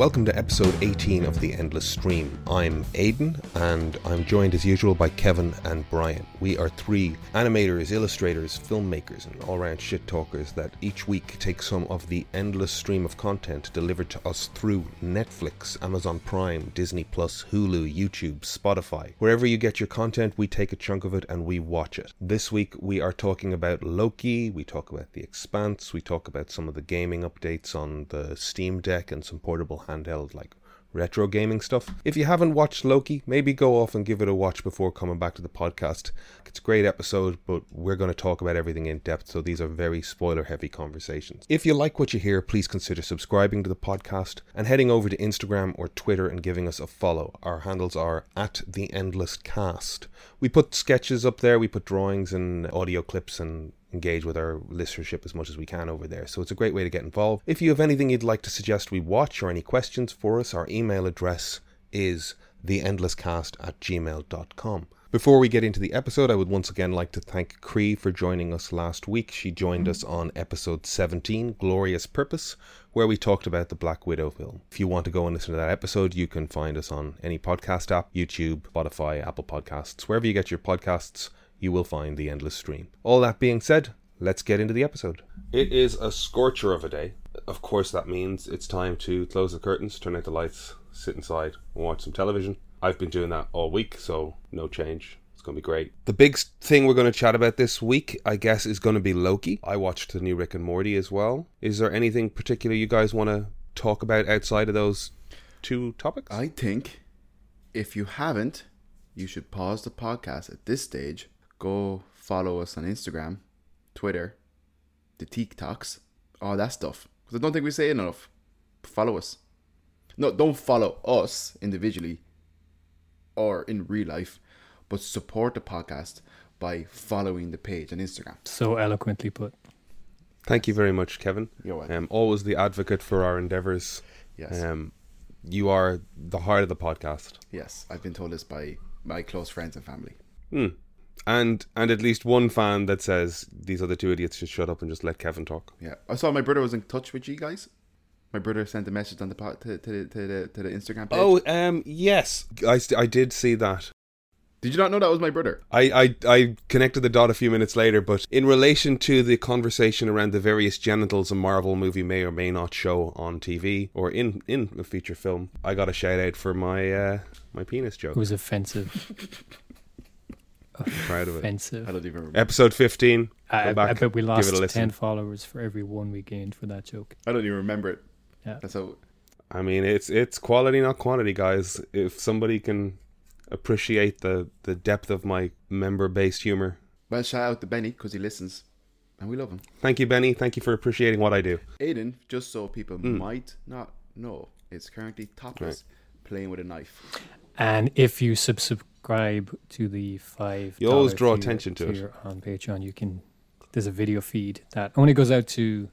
Welcome to episode 18 of The Endless Stream. I'm Aidan, and I'm joined as usual by Kevin and Brian. We are three animators, illustrators, filmmakers, and all round shit talkers that each week take some of the endless stream of content delivered to us through Netflix, Amazon Prime, Disney Plus, Hulu, YouTube, Spotify. Wherever you get your content, we take a chunk of it and we watch it. This week we are talking about Loki, we talk about The Expanse, we talk about some of the gaming updates on the Steam Deck and some portable handheld like retro gaming stuff. If you haven't watched Loki, maybe go off and give it a watch before coming back to the podcast. It's a great episode, but we're going to talk about everything in depth, so these are very spoiler heavy conversations. If you like what you hear, please consider subscribing to the podcast and heading over to Instagram or Twitter and giving us a follow. Our handles are at the endless cast. We put sketches up there, we put drawings and audio clips and engage with our listenership as much as we can over there. So it's a great way to get involved. If you have anything you'd like to suggest we watch or any questions for us, our email address is theendlesscast at gmail.com. Before we get into the episode, I would once again like to thank Cree for joining us last week. She joined us on episode 17, Glorious Purpose, where we talked about the Black Widow film. If you want to go and listen to that episode, you can find us on any podcast app, YouTube, Spotify, Apple Podcasts, wherever you get your podcasts you will find the endless stream. All that being said, let's get into the episode. It is a scorcher of a day. Of course, that means it's time to close the curtains, turn out the lights, sit inside, and watch some television. I've been doing that all week, so no change. It's going to be great. The big thing we're going to chat about this week, I guess, is going to be Loki. I watched the new Rick and Morty as well. Is there anything particular you guys want to talk about outside of those two topics? I think if you haven't, you should pause the podcast at this stage go follow us on Instagram, Twitter, the TikToks, all that stuff. Because I don't think we say enough. Follow us. No, don't follow us individually or in real life, but support the podcast by following the page on Instagram. So eloquently put. Thank you very much, Kevin. You're welcome. Um, always the advocate for our endeavors. Yes. Um, you are the heart of the podcast. yes, I've been told this by my close friends and family. Hmm. And and at least one fan that says these other two idiots should shut up and just let Kevin talk. Yeah, I saw my brother was in touch with you guys. My brother sent a message on the pod, to, to, the, to the to the Instagram page. Oh, um, yes, I, st- I did see that. did you not know that was my brother? I, I I connected the dot a few minutes later, but in relation to the conversation around the various genitals a Marvel movie may or may not show on TV or in in a feature film, I got a shout out for my uh, my penis joke. It was offensive. proud of it. offensive. I don't even remember. Episode fifteen. I, Go I back, bet we give lost it a listen. 10 followers for every one we gained for that joke. I don't even remember it. Yeah. That's how. I mean, it's it's quality, not quantity, guys. If somebody can appreciate the the depth of my member based humor, Well, shout out to Benny because he listens, and we love him. thank you, Benny. Thank you for appreciating what I do. Aiden, just so people Hmm. might not know, is currently topless, playing with a knife. And if you sub- subscribe to the five, You always draw attention to it. tier on Patreon, you can. There's a video feed that only goes out to,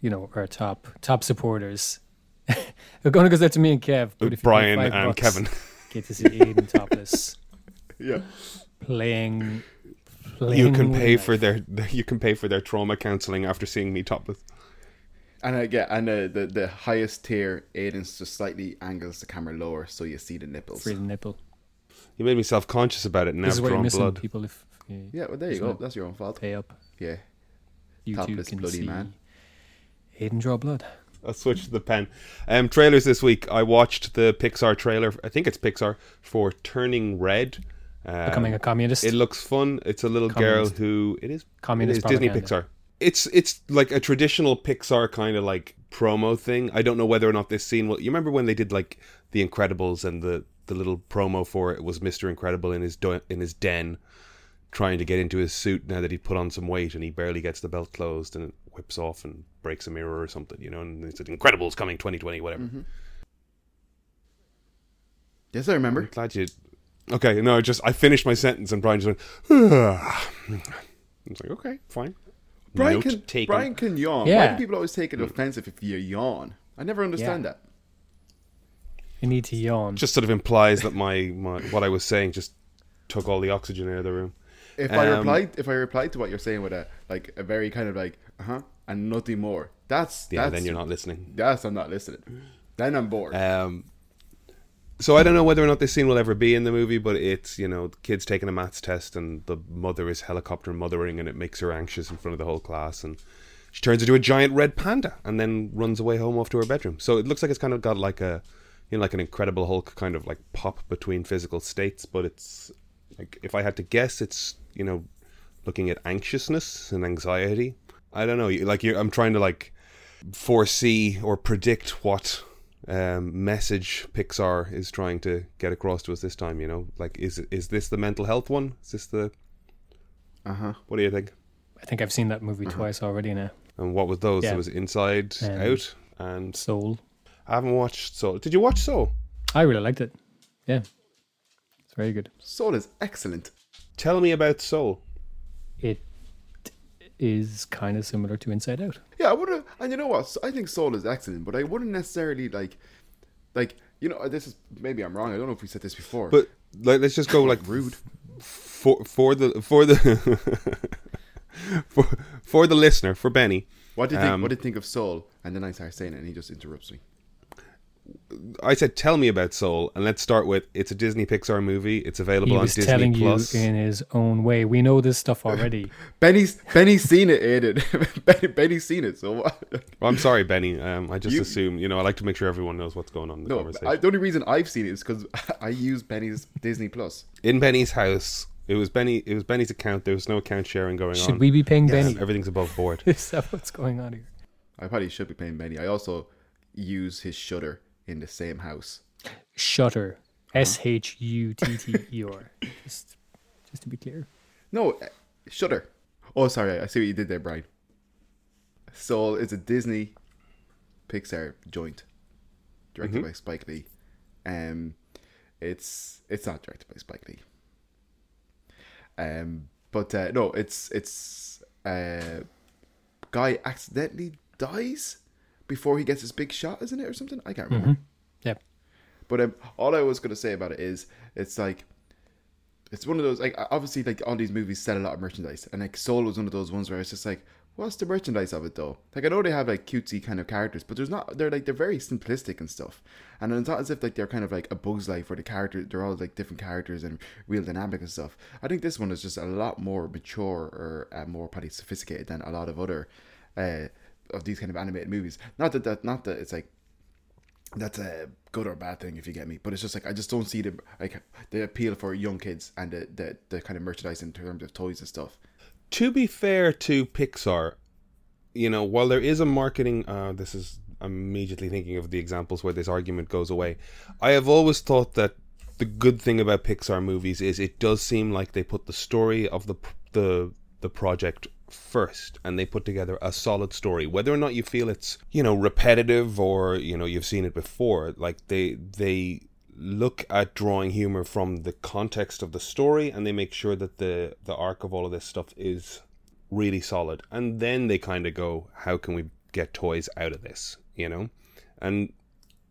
you know, our top top supporters. it only goes out to me and Kev. But if Brian five and bucks, Kevin. get to see Aiden topless Yeah. playing. playing You can pay a for knife. their you can pay for their trauma counseling after seeing me topless. And I get and uh, the the highest tier, Aiden's just slightly angles the camera lower so you see the nipples. free the nipple. You made me self conscious about it, and now this is I've what you're missing, blood. people. If you Yeah, well there you go. That's your own fault. pay up, Yeah. YouTube Topless can bloody see man. Aiden draw blood. I'll switch to the pen. Um, trailers this week. I watched the Pixar trailer. I think it's Pixar for Turning Red. Um, Becoming a communist. It looks fun. It's a little Communist. girl who it is. Communist it is Disney. Pixar. It's it's like a traditional Pixar kind of like promo thing. I don't know whether or not this scene will. You remember when they did like The Incredibles and the the little promo for it was Mister Incredible in his do- in his den, trying to get into his suit now that he put on some weight and he barely gets the belt closed and it whips off and breaks a mirror or something. You know, and it's said Incredibles coming 2020, whatever. Mm-hmm. Yes, I remember. I'm glad you. Okay, no, just I finished my sentence and Brian just went. I was like, okay, fine. Brian Note can taken. Brian can yawn. Why do people always take it offensive if you yawn? I never understand Yeah. that. You need to yawn. just sort of implies that my, my what I was saying just took all the oxygen out of the room. If I Um, replied, if I replied to what you're saying with a like a very kind of like uh huh and nothing more, that's Yeah, that's, then you're not listening. That's I'm not listening. Then I'm bored. Um, so I don't know whether or not this scene will ever be in the movie, but it's you know the kid's taking a maths test and the mother is helicopter mothering and it makes her anxious in front of the whole class and she turns into a giant red panda and then runs away home off to her bedroom. So it looks like it's kind of got like a you know like an Incredible Hulk kind of like pop between physical states, but it's like if I had to guess, it's you know looking at anxiousness and anxiety. I don't know. Like you, I'm trying to like foresee or predict what um, message Pixar is trying to get across to us this time. You know, like is is this the mental health one? Is this the? Uh huh. What do you think? I think I've seen that movie twice already now. And what was those? Yeah. It was Inside Um, Out, and Soul. I haven't watched Soul. Did you watch Soul? I really liked it. Yeah. It's very good. Soul is excellent. Tell me about Soul. It is kind of similar to Inside Out. Yeah, I would have, and you know what? I think Soul is excellent, but I wouldn't necessarily like, like you know, this is maybe I'm wrong. I don't know if we said this before. But like, let's just go like rude. for for the for the for for the listener for Benny. What did you think? Um, what did you think of Soul? And then I start saying it, and he just interrupts me. I said, "Tell me about Soul," and let's start with it's a Disney Pixar movie. It's available He on Disney telling Plus. you in his own way. We know this stuff already. Benny's Benny's seen it, Aiden. Benny, Benny's seen it. So what? I'm sorry, Benny. Um, I just You- assume you know. I like to make sure everyone knows what's going on in the No, conversation. I, the only reason I've seen it is because I use Benny's Disney Plus. in Benny's house, it was Benny. It was Benny's account. There was no account sharing going Should on. Should we be paying Yes. Benny? Everything's above board. Is that what's going on here? I probably should be paying Benny. I also use his Shutter in the same house. Shutter. S H U T T E R. Just, just to be clear. No, uh, Shutter. Oh, sorry. I see what you did there, Brian. Soul is a Disney Pixar joint directed by Spike Lee. Um, it's it's not directed by Spike Lee. Um, but uh, no, it's it's uh, guy accidentally dies before he gets his big shot, isn't it, or something? I can't remember. Yep. But um, all I was gonna say about it is, it's like, it's one of those like obviously like all these movies sell a lot of merchandise, and like Soul was one of those ones where it's just like, what's the merchandise of it though? Like I know they have like cutesy kind of characters, but there's not. They're like they're very simplistic and stuff, and it's not as if like they're kind of like a Bug's Life where the characters they're all like different characters and real dynamic and stuff. I think this one is just a lot more mature or uh, more probably sophisticated than a lot of other. Uh, of these kind of animated movies, not that that not that it's like that's a good or bad thing if you get me. But it's just like I just don't see the like the appeal for young kids and the the, the kind of merchandise in terms of toys and stuff. to be fair to Pixar, you know, while there is a marketing, uh, this is I'm immediately thinking of the examples where this argument goes away. I have always thought that the good thing about Pixar movies is it does seem like they put the story of the the the project first and they put together a solid story. Whether or not you feel it's you know repetitive or you know you've seen it before like they they look at drawing humor from the context of the story and they make sure that the the arc of all of this stuff is really solid. And then they kind of go how can we get toys out of this? You know? And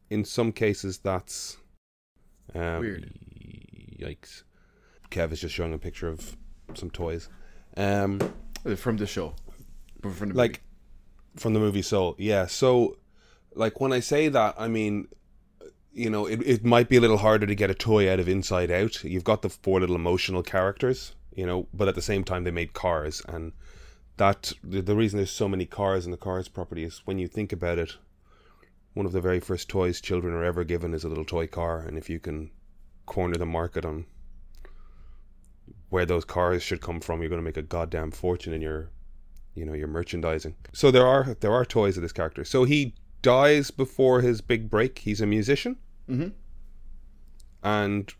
in some cases that's um, Weird. yikes. Kev is just showing a picture of some toys. Um From the show, from the like from the movie Soul. Yeah. So like when I say that, I mean you know, it, it might be a little harder to get a toy out of Inside Out. You've got the four little emotional characters, you know, but at the same time they made cars and that the, the reason there's so many cars in the cars property is when you think about it, one of the very first toys children are ever given is a little toy car and if you can corner the market on where those cars should come from, you're going to make a goddamn fortune in your you know your merchandising so there are there are toys of this character so he dies before his big break he's a musician Mhm. and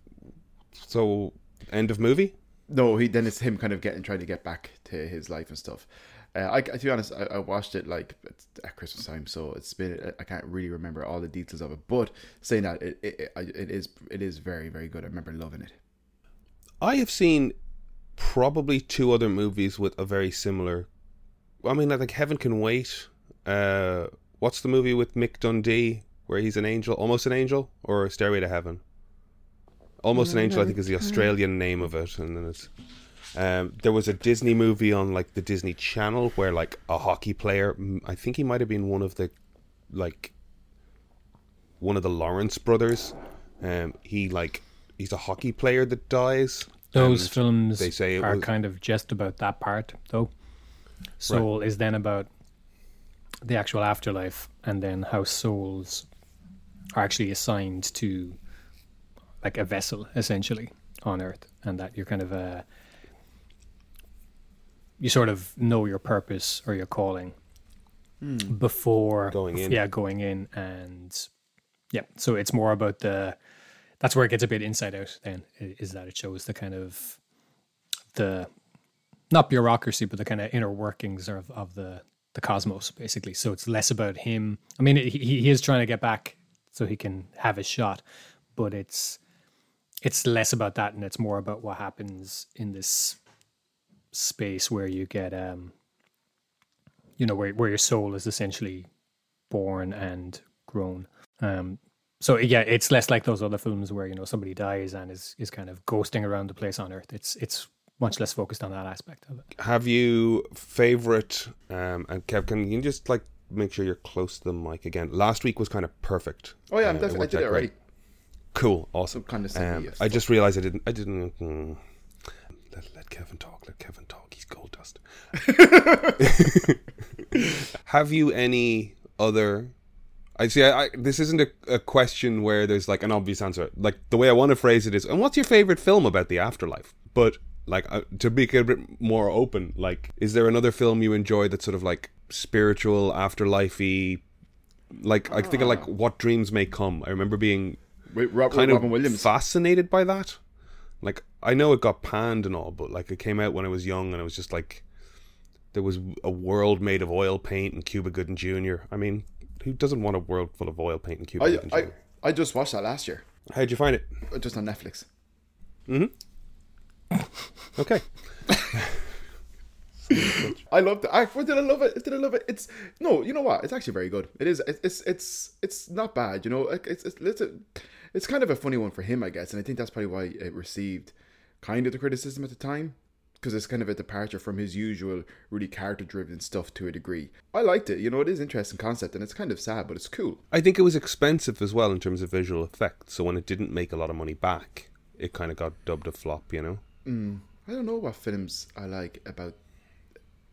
so end of movie No, he then it's him kind of getting trying to get back to his life and stuff. Uh, I, to be honest, I, I watched it like at Christmas time, so it's been I can't really remember all the details of it. But saying that, it, it, it is it is very very good. I remember loving it. i have seen probably two other movies with a very similar i mean i think heaven can wait uh what's the movie with mick dundee where he's an angel almost an angel or stairway to heaven almost an angel i think is the australian name of it and then it's um, there was a Disney movie on like the Disney Channel where like a hockey player, I think he might have been one of the like one of the Lawrence brothers. Um, he like he's a hockey player that dies. Those films they say are was- kind of just about that part, though. Soul is then about the actual afterlife, and then how souls are actually assigned to like a vessel, essentially, on Earth, and that you're kind of uh, you sort of know your purpose or your calling before Going in. Yeah, going in, and yeah, so it's more about the. That's where it gets a bit inside out. Then is that it shows the kind of the not bureaucracy, but the kind of inner workings of, of the the cosmos, basically. So it's less about him. I mean, he, he is trying to get back so he can have his shot, but it's it's less about that, and it's more about what happens in this space where you get, um, you know, where where your soul is essentially born and grown. Um, so yeah, it's less like those other films where you know somebody dies and is is kind of ghosting around the place on Earth. It's it's much less focused on that aspect of it. Have you favorite? Um, and Kev, can you just like make sure you're close to the mic again? Last week was kind of perfect. Oh yeah, I'm Uh, definitely. I did out it already. great. Cool, awesome. condescending, Um, you I just realized I didn't. I didn't. mm. let, let Kevin talk. Let Kevin talk. He's gold dust. Have you any other? I see. I, I, this isn't a, a question where there's like an obvious answer. Like the way I want to phrase it is, and what's your favorite film about the afterlife? But like uh, to be a bit more open, like is there another film you enjoy that's sort of like spiritual, afterlifey? Like I think of like What Dreams May Come. I remember being Wait, kind Robin of Williams. fascinated by that. Like I know it got panned and all, but like it came out when I was young, and I was just like there was a world made of oil paint and Cuba Gooding Jr. I mean, who doesn't want a world full of oil paint and Cuba I, I I just watched that last year, How'd you find it? just on Netflix. Hmm okay, I loved it. I did I love it? Did I love it? It's no, you know what? It's actually very good. It is. It's it's it's not bad. You know, it's it's it's, a, it's kind of a funny one for him, I guess, and I think that's probably why it received kind of the criticism at the time because it's kind of a departure from his usual really character-driven stuff to a degree. I liked it. You know, it is interesting concept, and it's kind of sad, but it's cool. I think it was expensive as well in terms of visual effects. So when it didn't make a lot of money back, it kind of got dubbed a flop. You know. Hmm. I don't know what films I like about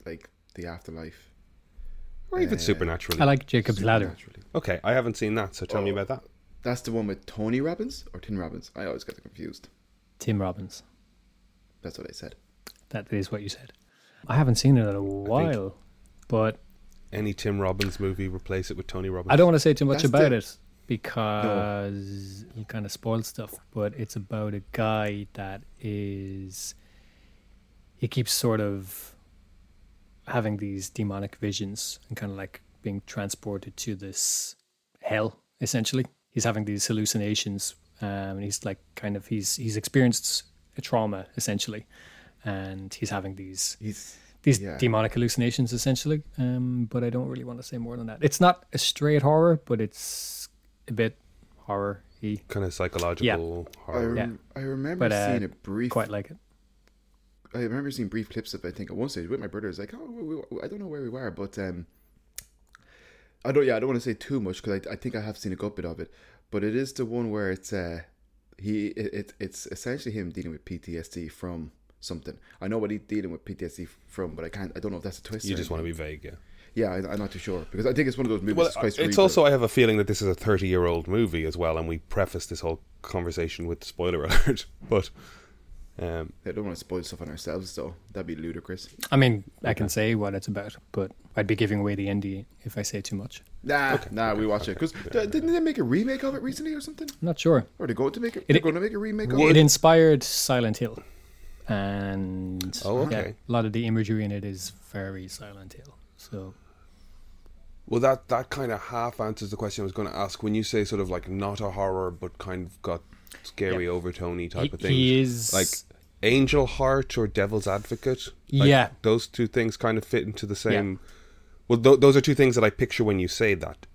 like the afterlife. Or even uh, supernaturally. I like Jacob's Ladder. Okay, I haven't seen that, so tell Oh. me about that. That's the one with Tony Robbins or Tim Robbins. I always get confused. Tim Robbins. That's what I said. That is what you said. I haven't seen it in a while, but Any Tim Robbins movie, replace it with Tony Robbins. I don't want to say too much That's about the- it because you kind of spoil stuff. But it's about a guy that is he keeps sort of having these demonic visions and kind of like being transported to this hell. Essentially, he's having these hallucinations, um, and he's like kind of he's he's experienced a trauma essentially, and he's having these He's these Yeah. demonic hallucinations essentially um but i don't really want to say more than that it's not a straight horror but it's a bit horror kind of psychological I, horror. Yeah. rem- I remember But, uh, seeing a brief. quite like it I remember seeing brief clips of. I think at one stage with my brother. It's like, oh, we, we- I don't know where we were, but um, I don't. Yeah, I don't want to say too much because I, I think I have seen a good bit of it. But it is the one where it's uh, he it, it it's essentially him dealing with PTSD from something. I know what he's dealing with PTSD from, but I can't. I don't know if that's a twist. You or just want to be vague, yeah. Yeah, I, I'm not too sure because I think it's one of those movies. Well, that's quite it's cerebral. also I have a feeling that this is a 30 year old movie as well, and we preface this whole conversation with spoiler alert. but um, I don't want to spoil stuff on ourselves, though. That'd be ludicrous. i mean i can say what it's about but i'd be giving away the ending if i say too much Nah, nah, we watch it because didn't they make a remake of it recently or something? i'm not sure Or they go to make it? It- They're going to make a remake of it it. inspired silent hill and Oh, yeah, a lot of the imagery in it is very silent hill so well, that that kind of half answers the question I was going to ask. When you say sort of like not a horror, but kind of got scary overtony type he, of thing, he is like Angel Heart or Devil's Advocate. Like, Yeah. those two things kind of fit into the same. Well, th- those are two things that I picture when you say that.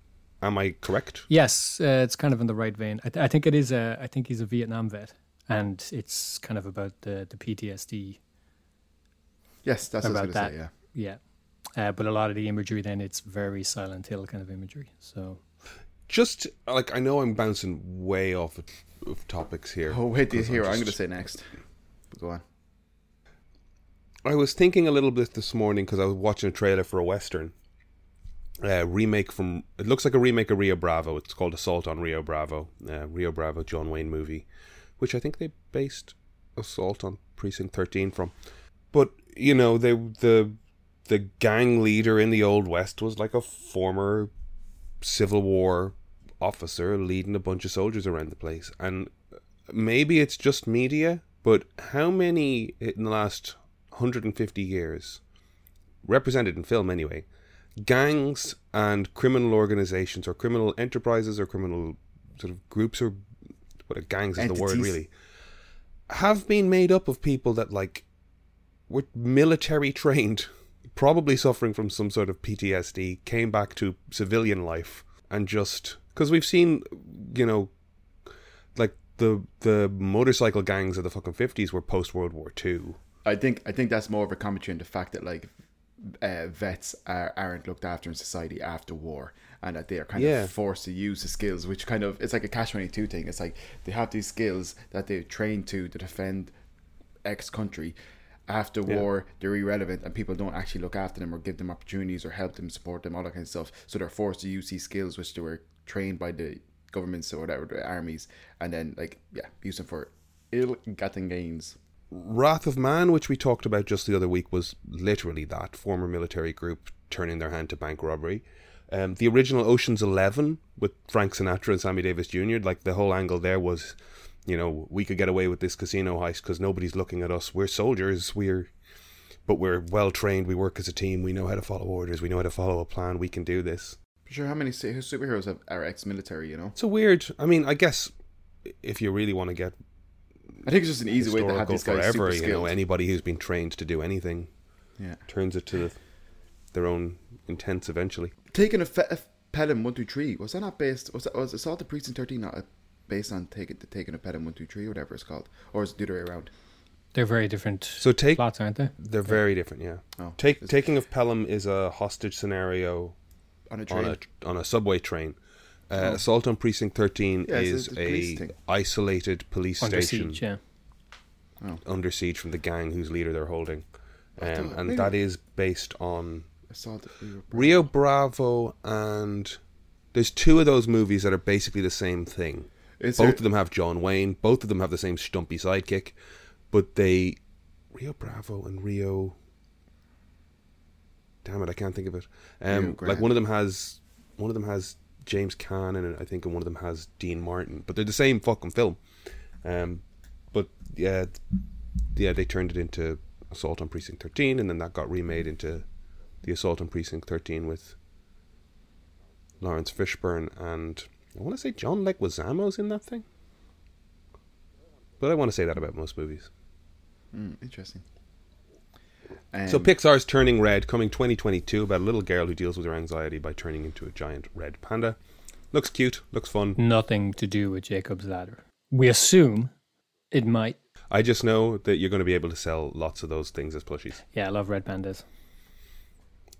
Am I correct? Yes, uh, it's kind of in the right vein. I, th- I think it is. A, I think he's a Vietnam vet, and it's kind of about the the PTSD. Yes, that's what I About was that. say, yeah. Yeah, uh, but a lot of the imagery then it's very Silent Hill kind of imagery. So just like I know I'm bouncing way off of, of topics here. Oh wait, these here. I'm just- going to say next. But go on. I was thinking a little bit this morning because I was watching a trailer for a western uh, remake from. It looks like a remake of Rio Bravo. It's called Assault on Rio Bravo. Uh, Rio Bravo, John Wayne movie, which I think they based Assault on Precinct Thirteen from. But you know, they the the gang leader in the old west was like a former Civil War officer leading a bunch of soldiers around the place, and maybe it's just media, but how many in the last 150 years, represented in film anyway, gangs and criminal organizations or criminal enterprises or criminal sort of groups or what a gangs is the word really, have been made up of people that like were military trained, probably suffering from some sort of PTSD, came back to civilian life and just because we've seen, you know, like the the motorcycle gangs of the fucking fifties were post World War Two. I think I think that's more of a commentary on the fact that like uh, vets are, aren't looked after in society after war, and that they are kind Yeah. of forced to use the skills, which kind of it's like a twenty two thing. It's like they have these skills that they're trained to to defend X country. After Yeah. war, they're irrelevant, and people don't actually look after them or give them opportunities or help them, support them, all that kind of stuff. So they're forced to use these skills, which they were trained by the governments or whatever, the armies, and then like yeah, use them for ill-gotten gains. Wrath of Man, which we talked about just the other week, was literally that former military group turning their hand to bank robbery. Um, the original Ocean's Eleven with Frank Sinatra and Sammy Davis Jr. Like the whole angle there was, you know, we could get away with this casino heist because nobody's looking at us. We're soldiers. We're, but we're well trained. We work as a team. We know how to follow orders. We know how to follow a plan. We can do this. Sure, how many su- superheroes have, are ex-military? You know, It's a weird. I mean, I guess if you really want to get I think it's just an easy way to have historical these guys forever, super you know, skilled. anybody who's been trained to do anything yeah, turns it to their own intents eventually. taking a, fe- a Pelham one two three was that not based? Was that was Assault the Precinct thirteen not based on taking the taking a Pelham one two three or whatever it's called, or is it the other way around? They're very different So take plots, aren't they? they're very different, yeah. Oh, Take taking of Pelham is a hostage scenario on a train. on a on a subway train. Uh, Assault on Precinct 13 Yeah, is a a isolated police Under station siege, yeah. under siege from the gang whose leader they're holding. Um, and really? that is based on Assault. the- Rio Bravo and there's two of those movies that are basically the same thing. Is both there- of them have John Wayne. Both of them have the same stumpy sidekick, but they Rio Bravo and Rio. Damn it, I can't think of it. Um, like one of them has one of them has James Caan in it, I think, and one of them has Dean Martin. But they're the same fucking film. Um, but yeah, yeah, they turned it into Assault on Precinct Thirteen, and then that got remade into the Assault on Precinct Thirteen with Laurence Fishburne and I want to say John Leguizamo's in that thing. But I want to say that about most movies. Mm, interesting. Um, so Pixar's Turning Red, coming 2022, about a little girl who deals with her anxiety by turning into a giant red panda. Looks cute, looks fun. Nothing to do with Jacob's Ladder. We assume it might. I just know that you're going to be able to sell lots of those things as plushies. Yeah, I love red pandas.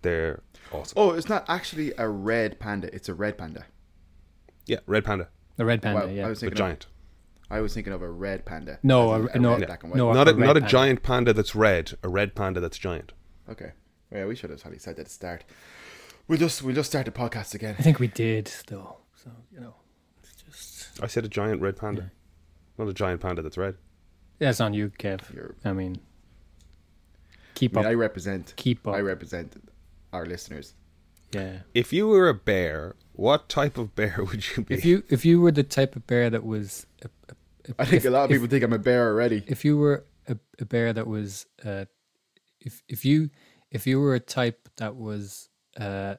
They're awesome. Oh, it's not actually a red panda. It's a red panda. Yeah, red panda, The red panda, Wow, yeah. I was but thinking. giant. Of, I was thinking of a red panda. No, As in a- no, red, black and white. no, Not a, red not a panda. giant panda that's red, a red panda that's giant. Okay. Yeah, we should have probably said that at the start. We'll just we'll just start the podcast again. I think we did, though. So, you know, it's just. I said a giant red panda, not a giant panda that's red. Yeah, it's on you, Kev. You're- I mean, keep I mean, up. I represent. keep up. I represent our listeners. Yeah. If you were a bear, what type of bear would you be? If you if you were the type of bear that was, a, a, a- I think if- a lot of if- people think I'm a bear already. if you were a, a bear that was uh if if you if you were a type that was uh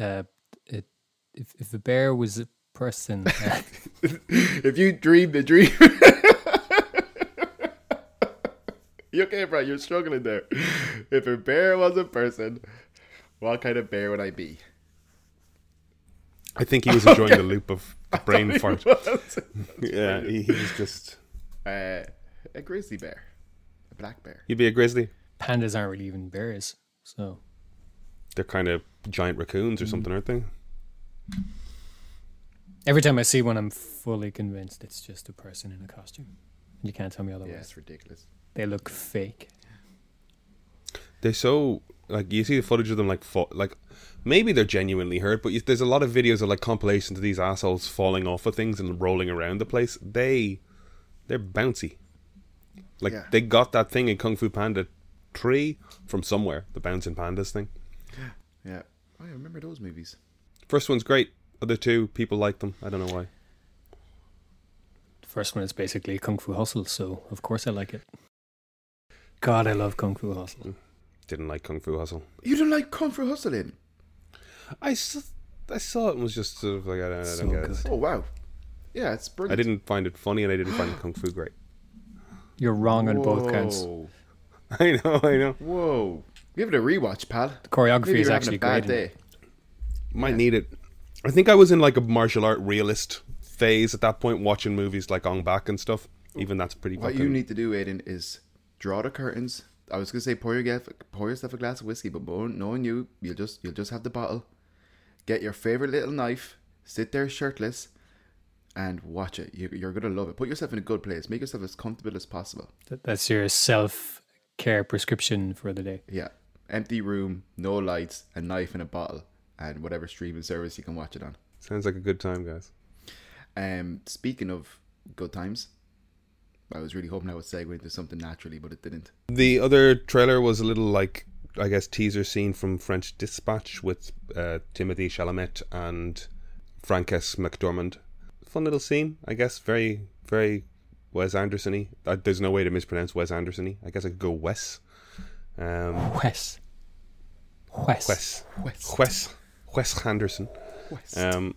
uh it, if if a bear was a person uh, if you dream the dream. you okay, bro? You're struggling there. If a bear was a person, what kind of bear would I be? I think he was enjoying the loop of brain fart. Was yeah, he, he was just. uh, a grizzly bear, a black bear. You'd be a grizzly. pandas aren't really even bears so They're kind of giant raccoons or something, aren't they? Every time I see one, I'm fully convinced it's just a person in a costume. You can't tell me Yeah, otherwise. it's ridiculous. They look fake. They're so like you see the footage of them like fa- like maybe they're genuinely hurt, but you, there's a lot of videos of like compilations of these assholes falling off of things and rolling around the place. They they're bouncy. Like Yeah. they got that thing in Kung Fu Panda three from somewhere, the bouncing pandas thing. Yeah. Oh, I remember those movies. First one's great. Other two, people like them. I don't know why. The first one is basically Kung Fu Hustle, so of course I like it. God, I love Kung Fu Hustle. Mm. Didn't like Kung Fu Hustle. You didn't like Kung Fu Hustling? I, s- I saw it and was just sort of like I don't, I don't So get it. Oh wow. Yeah, it's brilliant. I didn't find it funny and I didn't find Kung Fu great. You're wrong on both counts. I know, I know. Whoa. Give it a rewatch, pal. The choreography Maybe is you're actually having a bad great. in day. it. Might need it. I think I was in like a martial art realist phase at that point, watching movies like Ong Bak and stuff. Even that's pretty. What fucking, you need to do, Aiden, is draw the curtains. I was gonna say pour your pour yourself a glass of whiskey, but knowing you, you'll just you'll just have the bottle. Get your favorite little knife. Sit there shirtless, and watch it. You, you're gonna love it. Put yourself in a good place. Make yourself as comfortable as possible. That's your self care prescription for the day. Yeah. Empty room, no lights, a knife and a bottle, and whatever streaming service you can watch it on. Sounds like a good time, guys. Um, speaking of good times, I was really hoping I would segue into something naturally, but it didn't. The other trailer was a little like, I guess, teaser scene from French Dispatch with uh, Timothy Chalamet and Frances McDormand. Fun little scene, I guess. Very, very Wes Anderson-y. Uh, there's no way to mispronounce Wes Anderson-y. I guess I could go Wes. Um, Wes. Wes. Wes. West. Wes. Wes Anderson. West. Um,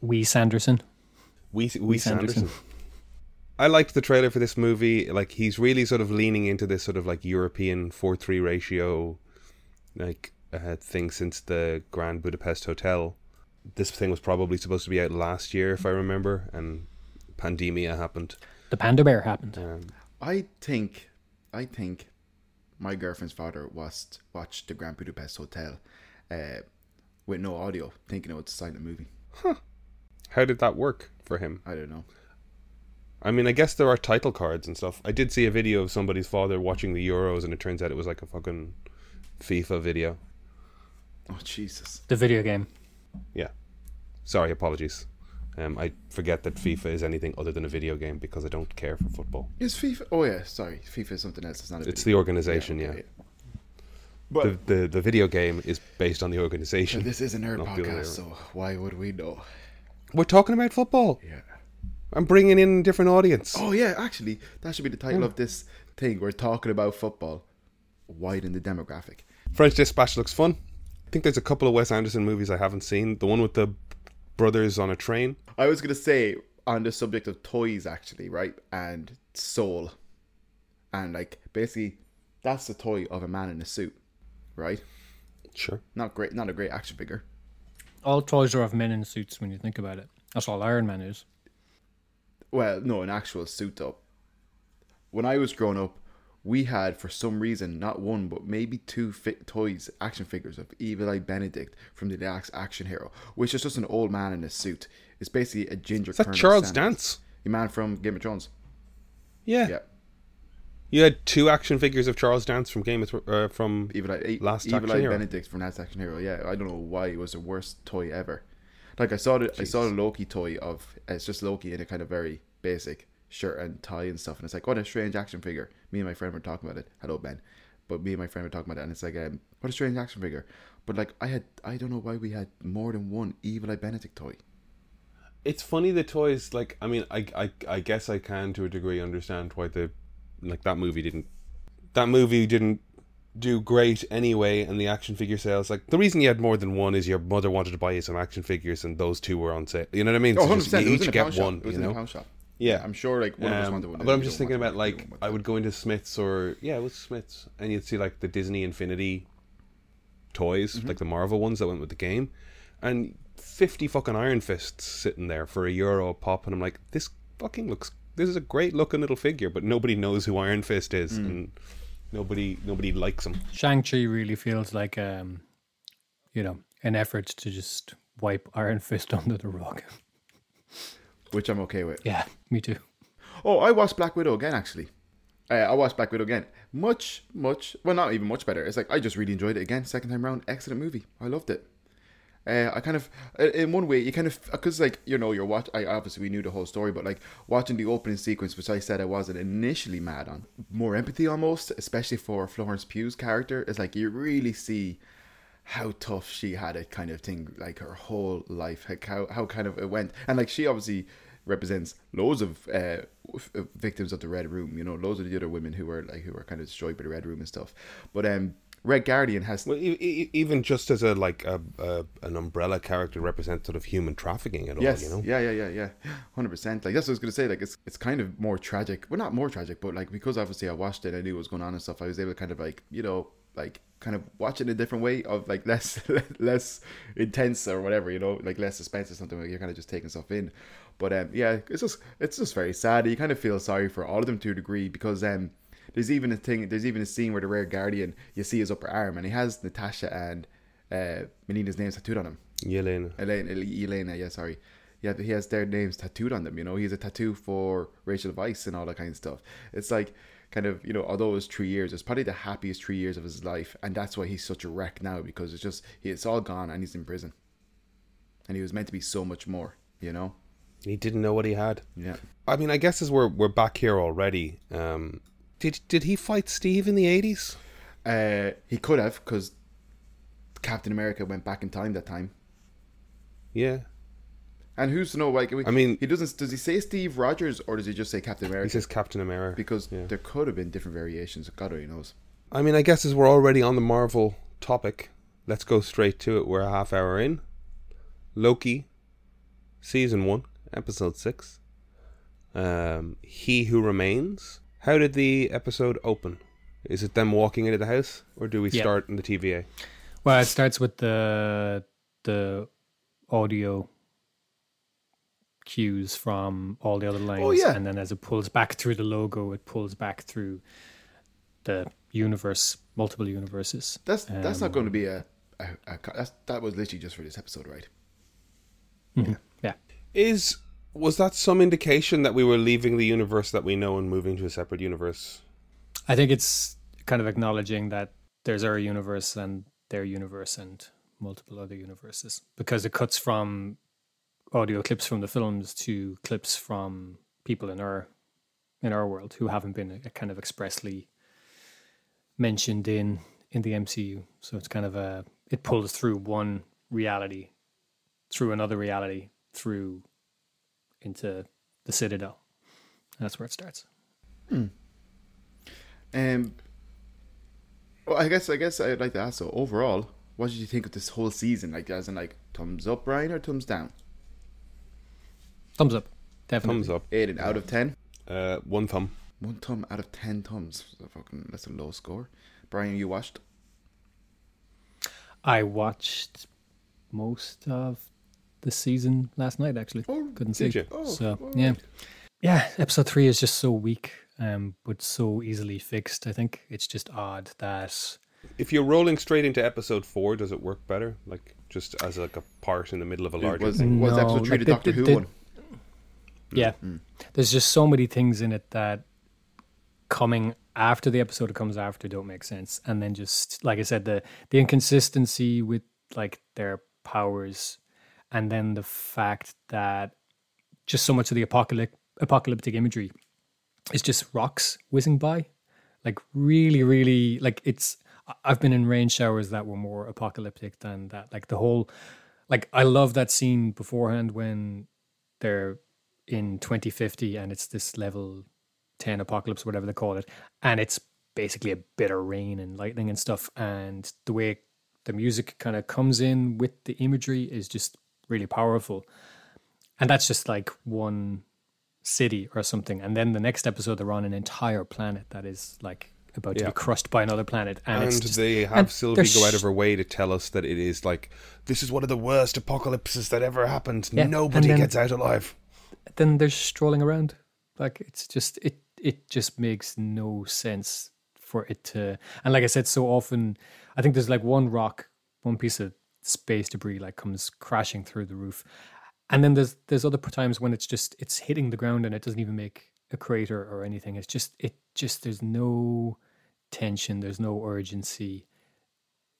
Wee Sanderson. We we Wes Anderson. Sanderson. I liked the trailer for this movie. Like he's really sort of leaning into this sort of like European four three ratio, like uh, thing since the Grand Budapest Hotel. This thing was probably supposed to be out last year, if I remember, and pandemia happened. The Panda Bear happened. Um, I think, I think, my girlfriend's father was watched the Grand Budapest Hotel, uh, with no audio, thinking it was a silent movie. Huh. How did that work for him? I don't know. I mean, I guess there are title cards and stuff. I did see a video of somebody's father watching the Euros, and it turns out it was like a fucking FIFA video. Oh Jesus! The video game. Yeah. Sorry, apologies. Um, I forget that FIFA is anything other than a video game because I don't care for football. Is FIFA? Oh yeah, sorry. FIFA is something else. It's not a. It's the organization, yeah. okay, But The, the the video game is based on the organization. this is an nerd Not the podcast, so why would we know? We're talking about football. Yeah. I'm bringing in a different audience. Oh yeah, actually, that should be the title of this thing. We're talking about football. Widen the demographic. French Dispatch looks fun. I think there's a couple of Wes Anderson movies I haven't seen. The one with the brothers on a train. I was gonna say on the subject of toys, actually, right, and soul, and like basically, that's the toy of a man in a suit, right? Sure. Not great, not a great action figure. All toys are of men in suits when you think about it. That's all Iron Man is. Well, no, an actual suit though. When I was growing up, we had for some reason not one but maybe two fit toys, action figures of Evil Eye Benedict from the Last Action Hero, which is just an old man in a suit. It's basically a ginger. Is that Charles Sanders. Dance? the man from Game of Thrones. Yeah. Yeah, You had two action figures of Charles Dance from Game of uh, from Evil Eye, Last Evil Eye. Benedict from Last Action Hero. Yeah, I don't know why it was the worst toy ever. Like I saw the I saw the Loki toy of it's just Loki in a kind of very basic shirt and tie and stuff, and it's like what a strange action figure. Me and my friend were talking about it. Hello Ben, but me and my friend were talking about it, and it's like um, what a strange action figure. But like I had I don't know why we had more than one Evil Eye Benedict toy. it's funny the toys like i mean I, I i guess i can to a degree understand why the like that movie didn't that movie didn't do great anyway and the action figure sales. Like the reason you had more than one is your mother wanted to buy you some action figures and those two were on sale. You know what i mean? Oh, So you It each get one It was you know? pound shop. yeah. I'm sure like one of us Um, wanted one. but i'm just thinking about like i would go into Smyths or yeah it was Smyths? And you'd see like the disney infinity toys Mm-hmm. like the marvel ones that went with the game. And 50 fucking iron fists sitting there for a euro a pop. And i'm like this fucking looks this is a great looking little figure but nobody knows who iron fist is. Mm. and nobody nobody likes him Shang Chi really feels like um, you know, an effort to just wipe Iron Fist under the rug. which I'm okay with. Yeah, me too. Oh, I watched Black Widow again actually. Uh, I watched Black Widow again. Much, much, well, not even much better. It's like I just really enjoyed it again. Second time round, excellent movie. I loved it. Uh, I kind of, uh, in one way, you kind of, because like you know, you're watch. I obviously we knew the whole story, but like watching the opening sequence, which I said I wasn't initially mad on, more empathy almost, especially for Florence Pugh's character. It's like you really see how tough she had it, kind of thing, like her whole life, like how how kind of it went, and like she obviously represents loads of uh, victims of the Red Room. You know, loads of the other women who were like who were kind of destroyed by the Red Room and stuff. But um, Red Guardian has well, e- e- even just as a like a, a an umbrella character represents sort of human trafficking at yes, all. You know, yeah, yeah, yeah, yeah, hundred percent. Like that's what I was gonna say. Like it's it's kind of more tragic. Well, not more tragic, but like because obviously I watched it, I knew what was going on and stuff. I was able to kind of like you know like kind of watch it in a different way of like less less intense or whatever you know like less suspense or something like you're kind of just taking stuff in but um yeah it's just it's just very sad you kind of feel sorry for all of them to a degree because um there's even a thing there's even a scene where the Red Guardian you see his upper arm and he has natasha and uh melina's names tattooed on him Yelena. elena elena yeah sorry yeah, he has their names tattooed on them. You know, he has a tattoo for Rachel Weisz and all that kind of stuff. It's like kind of you know, although it was three years, it's probably the happiest three years of his life, and that's why he's such a wreck now because it's just it's all gone and he's in prison, and he was meant to be so much more. You know. He didn't know what he had. Yeah. I mean, I guess as we're we're back here already. Um, did did he fight Steve in the eighties? Uh, he could have because Captain America went back in time that time. Yeah. And who's to know? Like, I mean- he doesn't. Does he say Steve Rogers or does he just say Captain America? He says Captain America. because yeah. there could have been different variations. God only knows. I mean, I guess as we're already on the Marvel topic, let's go straight to it. We're a half hour in. Loki, season one, episode six. Um, he who remains. How did the episode open? Is it them walking into the house, or do we Yeah. start in the TVA? Well, it starts with the the audio cues from all the other lines, Oh, yeah. and then as it pulls back through the logo, it pulls back through the universe, multiple universes. That's that's not Um, going to be a, a, a that's, that was literally just for this episode, right? Yeah, Is was that some indication that we were leaving the universe that we know and moving to a separate universe? I think it's kind of acknowledging that there's our universe and their universe and multiple other universes because it cuts from audio clips from the films to clips from people in our in our world who haven't been kind of expressly mentioned in in the MCU. So it's kind of a it pulls through one reality through another reality through into the Citadel. And that's where it starts. Um, well, I guess I guess I'd like to ask. So overall, what did you think of this whole season? Like, as in like thumbs up, Brian, or thumbs down? Thumbs up. Definitely. Thumbs up. Eight out of ten. Uh, one thumb. One thumb out of ten thumbs. So fucking that's a low score. Brian, you watched? I watched most of the season last night. Actually, Oh, couldn't see. did you? Oh, so all yeah, yeah. Episode three is just so weak, um, but so easily fixed. I think it's just odd that If you're rolling straight into episode four, does it work better? Like just as like a part in the middle of a It larger was thing? was No, episode three like the the- Doctor the- Who the- one? yeah, there's just so many things in it that coming after the episode it comes after don't make sense, and then just like I said, the the inconsistency with like their powers, and then the fact that just so much of the apocalyptic apocalyptic imagery is just rocks whizzing by, like really, really like it's. I've been in rain showers that were more apocalyptic than that. Like the whole, like I love that scene beforehand when they're in 2050 and it's this level 10 apocalypse, whatever they call it, and it's basically a bit of rain and lightning and stuff. And the way the music kind of comes in with the imagery is just really powerful. And that's just like one city or something. And then the next episode, they're on an entire planet that is like about to be crushed by another planet. And, And it's just, they have and Sylvie they're go out of her way to tell us that it is like this is one of the worst apocalypses that ever happened. Yeah, Nobody then- gets out alive. then they're strolling around. Like it's just it it just makes no sense for it to and like I said so often I think there's like one rock, one piece of space debris like comes crashing through the roof. And then there's there's other times when it's just it's hitting the ground and it doesn't even make a crater or anything. It's just it just there's no tension, there's no urgency.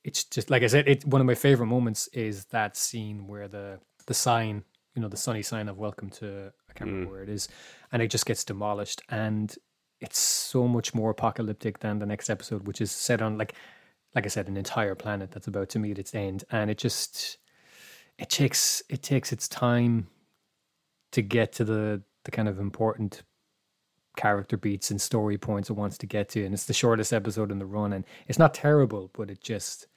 It's just like I said, it one of my favorite moments is that scene where the the sign, you know, the sunny sign of welcome to I can't remember mm. where it is, and it just gets demolished and it's so much more apocalyptic than the next episode, which is set on like like I said, an entire planet that's about to meet its end. And it just it takes it takes its time to get to the the kind of important character beats and story points it wants to get to and it's the shortest episode in the run and it's not terrible but it just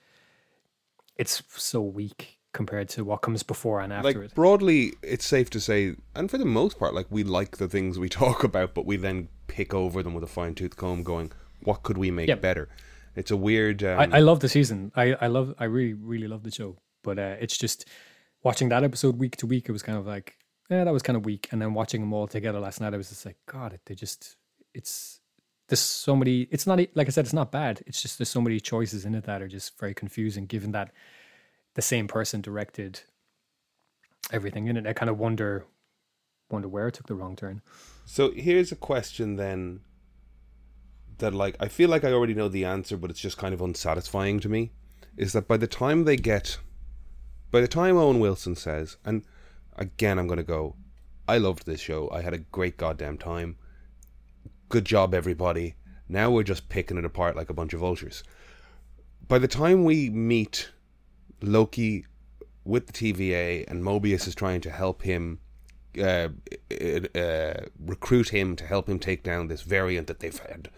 it's so weak compared to what comes before and after like it broadly it's safe to say and for the most part like we like the things we talk about but we then pick over them with a fine-tooth comb going what could we make Yep. better it's a weird um, I, I love the season. I, I love I really really love the show. But uh, it's just watching that episode week to week it was kind of like yeah that was kind of weak. And then watching them all together last night I was just like god it they just it's there's so many it's not like I said it's not bad. It's just there's so many choices in it that are just very confusing given that the same person directed everything in it. I kind of wonder wonder where it took the wrong turn. So here's a question then that like I feel like I already know the answer, but it's just kind of unsatisfying to me. Is that by the time they get by the time Owen Wilson says, and again I'm gonna go, I loved this show. I had a great goddamn time. Good job everybody. Now we're just picking it apart like a bunch of vultures. By the time we meet Loki with the TVA and Mobius is trying to help him uh, uh, recruit him to help him take down this variant that they've had.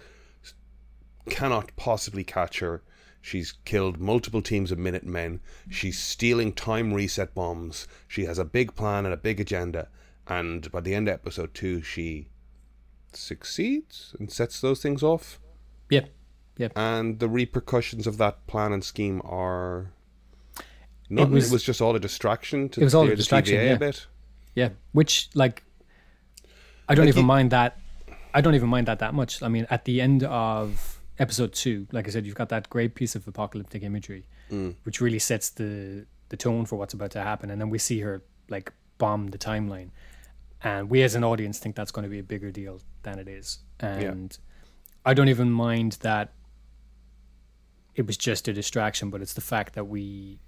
Cannot possibly catch her. She's killed multiple teams of Minutemen. She's stealing time reset bombs. She has a big plan and a big agenda. And by the end of episode two, she succeeds and sets those things off. Yep. Yep. And the repercussions of that plan and scheme are. It was, was- just all a distraction to it was all a distraction, yeah. a bit. Yeah, which like I don't Like even you- mind that. I don't even mind that that much. I mean, at the end of episode two, like I said, you've got that great piece of apocalyptic imagery, Mm. which really sets the the tone for what's about to happen, and then we see her like bomb the timeline, and we as an audience think that's going to be a bigger deal than it is, and I don't even mind that it was just a distraction, but it's the fact that we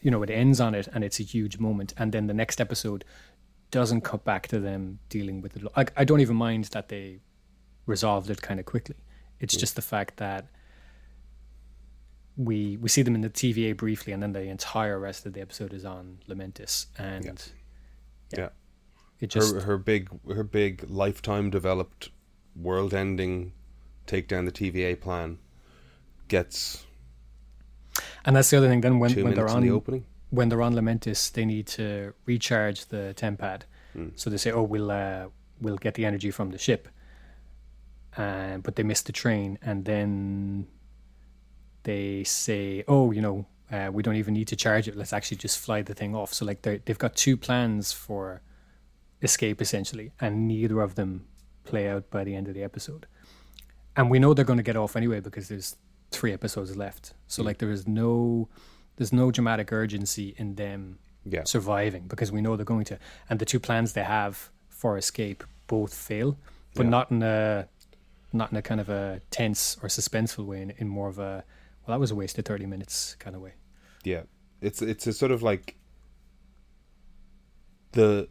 you know, it ends on it and it's a huge moment. And then the next episode doesn't cut back to them dealing with it. Like, I don't even mind that they resolved it kind of quickly. It's just the fact that we we see them in the TVA briefly, and then the entire rest of the episode is on Lamentis, and Yeah. it just her her big her big lifetime developed world ending take down the TVA plan gets and that's the other thing. Then when when they're on the opening. when they're on Lamentis, they need to recharge the tempad. So they say, "Oh, we'll uh, we'll get the energy from the ship," uh, but they miss the train, and then they say, "Oh, you know, uh, we don't even need to charge it. Let's actually just fly the thing off." So like they they've got two plans for escape essentially, and neither of them play out by the end of the episode. And we know they're going to get off anyway because there's three episodes left. So like there is no there's no dramatic urgency in them Yeah. surviving because we know they're going to. And the two plans they have for escape both fail, but Yeah. not in a not in a kind of a tense or suspenseful way. In, in more of a well, that was a wasted thirty minutes kind of way. Yeah. It's it's a sort of like the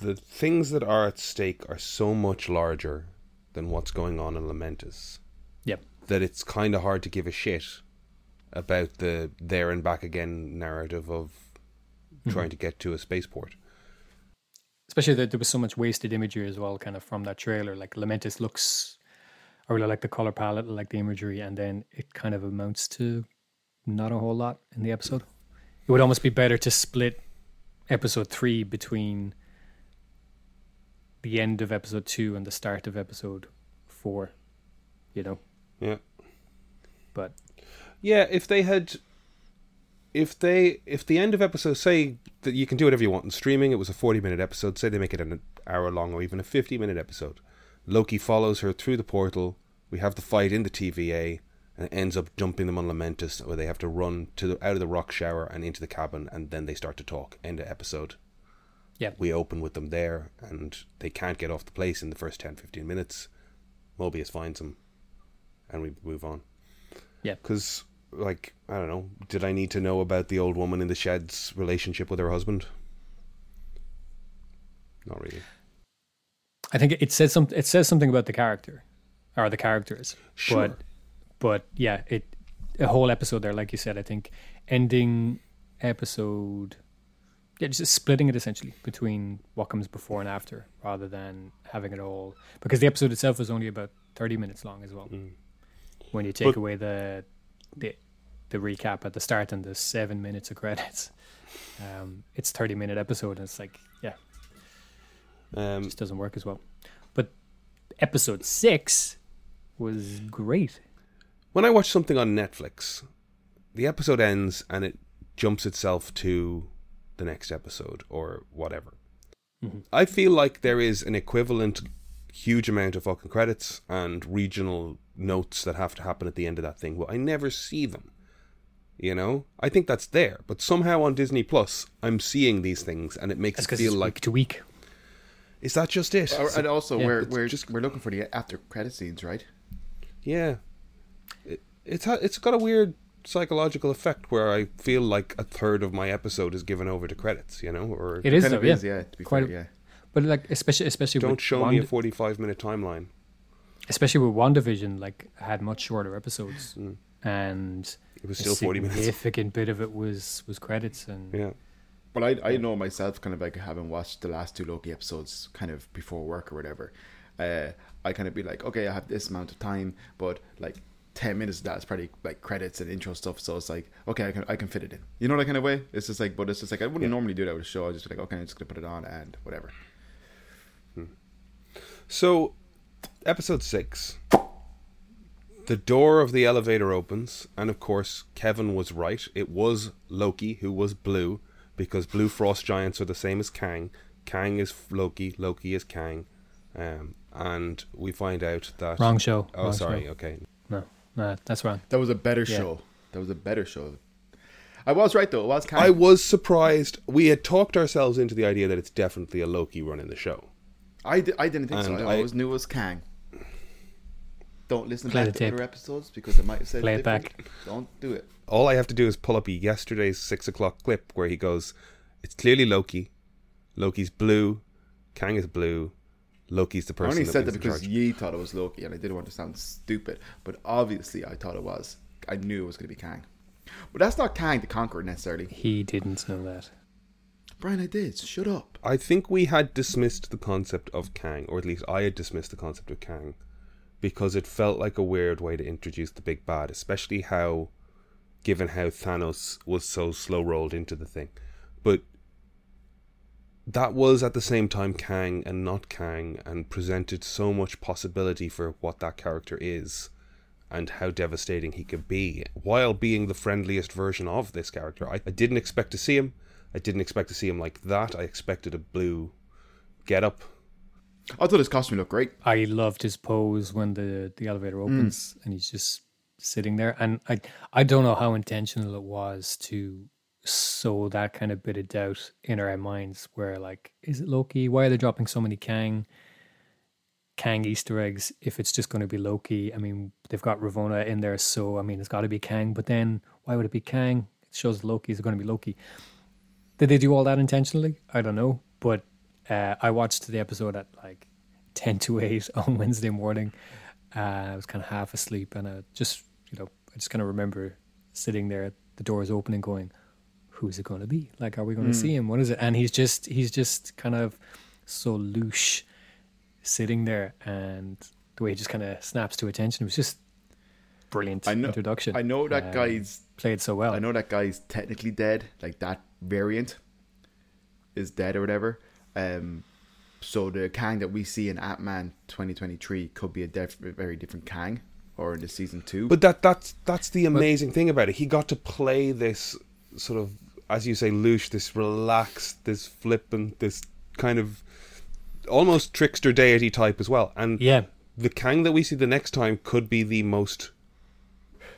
the things that are at stake are so much larger than what's going on in Lamentis Yep. that it's kind of hard to give a shit about the there and back again narrative of mm-hmm. trying to get to a spaceport. Especially that there was so much wasted imagery as well, kind of from that trailer. Like Lamentis looks, I really like the color palette, I like the imagery, and then it kind of amounts to not a whole lot in the episode. It would almost be better to split episode three between the end of episode two and the start of episode four, you know. Yeah. But Yeah, if they had if they if the end of episode say that you can do whatever you want in streaming, it was a forty minute episode, say they make it an hour long or even a fifty minute episode. Loki follows her through the portal, we have the fight in the TVA, and it ends up dumping them on Lamentis, where they have to run to the, out of the rock shower and into the cabin, and then they start to talk. End of episode. Yeah. We open with them there, and they can't get off the place in the first 10, 15 minutes. Mobius finds them, and we move on. Yeah. Because, like, I don't know, did I need to know about the old woman in the shed's relationship with her husband? Not really. I think it says some. It says something about the character, or the characters. Sure. But, but yeah, it a whole episode there, like you said. I think ending episode, yeah, just splitting it essentially between what comes before and after, rather than having it all. Because the episode itself was only about thirty minutes long as well. Mm. When you take But- away the the the recap at the start and the seven minutes of credits, um, it's thirty minute episode, and it's like yeah, Um, just doesn't work as well. But episode six was great. when I watch something on Netflix, the episode ends and it jumps itself to the next episode or whatever. Mhm. I feel like there is an equivalent huge amount of fucking credits and regional notes that have to happen at the end of that thing, but I never see them. You know, I think that's there, but somehow on Disney Plus, I'm seeing these things, and it makes That's it feel like, week to week. Is that just it? Or- and also, Yeah, we're we're just- just we're looking for the after credit scenes, right? Yeah, it, it's it's got a weird psychological effect where I feel like a third of my episode is given over to credits, you know, or It is kind though, of yeah. is, yeah. To be Quite fair, a- yeah. But like especially especially don't with show Wand- me a forty-five minute timeline. especially with WandaVision, like had much shorter episodes, Mm. and It was a still forty minutes. significant bit of it was was credits and Yeah, Well, I I know myself, kind of like having watched the last two Loki episodes, kind of before work or whatever. Uh, I kind of be like, okay, I have this amount of time, but like ten minutes of that is probably like credits and intro stuff. So it's like, okay, I can I can fit it in. You know that kind of way. It's just like, but it's just like I wouldn't Yeah. normally do that with a show. I just be like, okay, I'm just gonna put it on and whatever. So, episode six. The door of the elevator opens, and of course, Kevin was right. It was Loki who was blue, because blue frost giants are the same as Kang. Kang is Loki, Loki is Kang. Um, and we find out that. wrong show. Oh, wrong sorry, show. okay. No, no, that's wrong. That was a better Yeah. show. That was a better show. I was right though. It was kind I was surprised. We had talked ourselves into the idea that it's definitely a Loki running the show. I, I didn't think so. And I I- always knew it was Kang. Don't listen Play back the to tape. other episodes because it might have said Play it different. back. Don't do it. All I have to do is pull up yesterday's six o'clock clip where he goes, "It's clearly Loki. Loki's blue. Kang is blue. Loki's the person." I person." only that said that because charge." Yi thought it was Loki, and I didn't want to sound stupid, but obviously I thought it was. I knew it was going to be Kang, but that's not Kang the Conqueror necessarily. He didn't know that. Brian, I did. Shut up. I think we had dismissed the concept of Kang, or at least I had dismissed the concept of Kang, because it felt like a weird way to introduce the big bad, especially how, given how Thanos was so slow rolled into the thing. But that was at the same time Kang and not Kang, and presented so much possibility for what that character is and how devastating he could be, while being the friendliest version of this character. I, I didn't expect to see him. I didn't expect to see him like that. I expected a blue get up. I thought his costume looked great. I loved his pose when the the elevator opens mm. and he's just sitting there. And I I don't know how intentional it was to sow that kind of bit of doubt in our minds. Where like, is it Loki? Why are they dropping so many Kang Kang Easter eggs? If it's just going to be Loki, I mean, they've got Ravonna in there, so I mean, it's got to be Kang. But then why would it be Kang? It shows Loki is going to be Loki. Did they do all that intentionally? I don't know, but uh, I watched the episode at like ten to eight on Wednesday morning. Uh, I was kind of half asleep, and I just, you know, I just kind of remember sitting there, the doors opening, going, "Who's it going to be? Like, are we going to see him? What is it?" And he's just, he's just kind of so louche, sitting there, and the way he just kind of snaps to attention it was just brilliant I know. introduction. I know that Um, guy's. played so well. I know that guy's technically dead. Like that variant is dead or whatever. Um, so the Kang that we see in Ant Man 2023 could be a def- very different Kang, or in the season two. But that that's that's the amazing thing about it. He got to play this sort of, as you say, louche, this relaxed, this flippant, this kind of almost trickster deity type as well. And Yeah, the Kang that we see the next time could be the most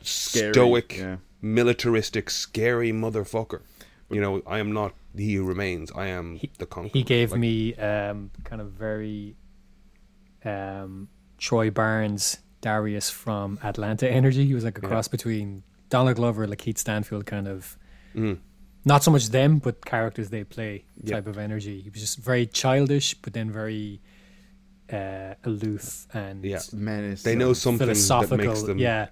Scary, stoic, yeah. militaristic, scary motherfucker. You know, I am not he who remains. I am the conqueror. He gave Like, me um, kind of very um, Troy Barnes, Darius from Atlanta energy. He was like a Yeah. cross between Donald Glover, Lakeith Stanfield, kind of mm, not so much them, but characters they play Yeah. type of energy. He was just very childish, but then very uh, aloof and Yeah. Menace. they know something that philosophical. makes them. yeah,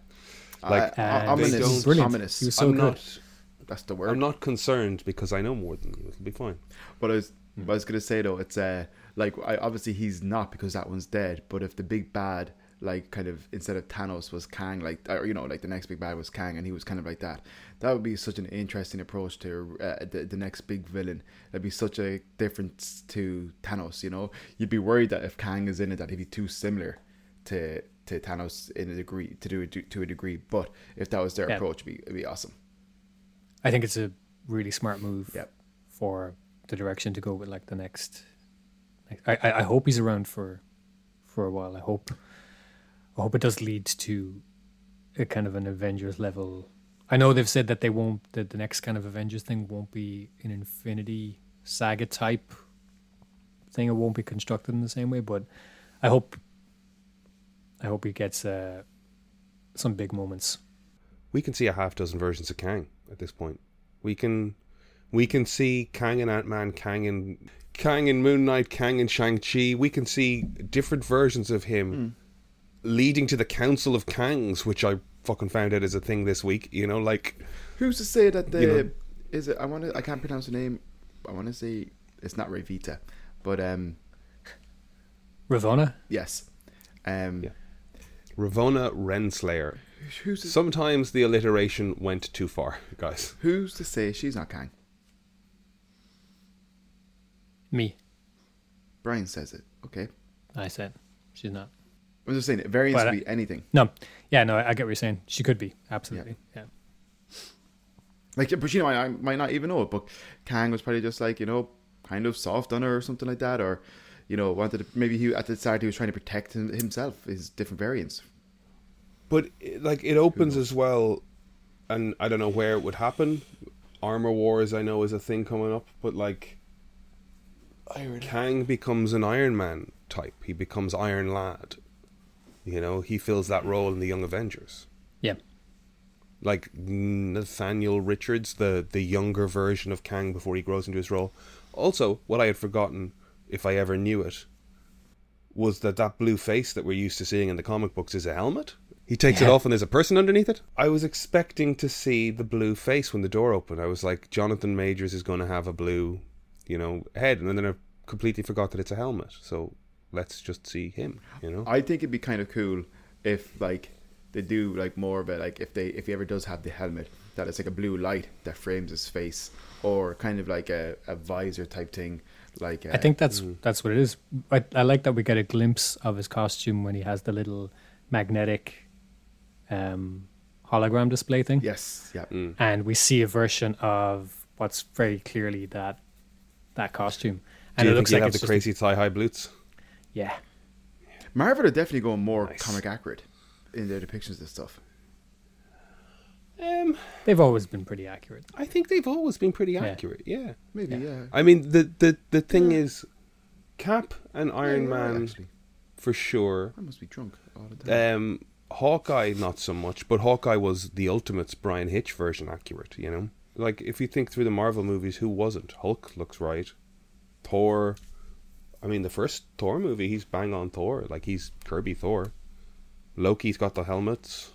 like, uh, and ominous. Brilliant. Ominous. He was so I'm good. not. That's the word. I'm not concerned because I know more than you. It'll be fine. But I was, what I was gonna say though, it's uh, like I, obviously he's not because that one's dead. But if the big bad, like kind of instead of Thanos was Kang, like or you know, like the next big bad was Kang, and he was kind of like that. That would be such an interesting approach to uh, the the next big villain. That'd be such a difference to Thanos. You know, you'd be worried that if Kang is in it, that he'd be too similar to to Thanos in a degree to do it to, a degree. But if that was their Yeah. approach, it'd be, it'd be awesome. I think it's a really smart move Yep. for the direction to go with like the next. I, I I hope he's around for for a while. I hope I hope it does lead to a kind of an Avengers level. I know they've said that they won't that the next kind of Avengers thing won't be an Infinity Saga type thing. It won't be constructed in the same way, but I hope I hope he gets uh, some big moments. We can see a half dozen versions of Kang at this point. We can, we can see Kang and Ant Man, Kang and Kang and Moon Knight, Kang and Shang Chi. We can see different versions of him leading to the Council of Kangs, which I fucking found out is a thing this week. You know, like Who's to say that the You know- is it? I want to. I can't pronounce the name. I want to say it's not Revita, but um, Ravonna, yes, um, Yeah. Ravonna Renslayer. who's to, Sometimes the alliteration went too far, guys. who's to say she's not Kang? me. Brian says it. Okay, I said she's not. I'm just saying it. Variants But, could uh, be anything. No, yeah, no, I I get what you're saying. She could be absolutely. Yeah, Like, but you know, I, I might not even know it. But Kang was probably just like you know, kind of soft on her or something like that, or you know, wanted to, maybe he at the start he was trying to protect him, himself, his different variants. But like it opens as well, and I don't know where it would happen. Armor Wars, I know, is a thing coming up, but like Kang becomes an Iron Man type. He becomes Iron Lad. You know, he fills that role in the Young Avengers. yeah, Like Nathaniel Richards, the the younger version of Kang before he grows into his role. Also, what I had forgotten, if I ever knew it, was that that blue face that we're used to seeing in the comic books is a helmet. He takes it off and there's a person underneath it. I was expecting to see the blue face when the door opened. I was like, Jonathan Majors is going to have a blue, you know, head, and then I completely forgot that it's a helmet. So let's just see him. You know, I think it'd be kind of cool if like they do like more of it like if they if he ever does have the helmet that it's like a blue light that frames his face or kind of like a, a visor type thing like uh, I think that's that's what it is. I, I like that we get a glimpse of his costume when he has the little magnetic um, hologram display thing, yes yeah Mm. and we see a version of what's very clearly that that costume, do and you it think looks he'll like have it's the crazy thigh high boots? Yeah, Marvel are definitely going more Nice. comic accurate in their depictions of stuff Um, they've always been pretty accurate. I think they've always been pretty accurate. Yeah. maybe Yeah. yeah, I mean, the the the thing Yeah. is, Cap and Iron Yeah, you're right, Man for sure. I must be drunk all the time Um, Hawkeye not so much, but Hawkeye was the Ultimates Bryan Hitch version accurate. You know, like if you think through the Marvel movies, who wasn't? Hulk looks right. Thor. I mean, the first Thor movie, he's bang on Thor. Like he's Kirby Thor. Loki's got the helmets.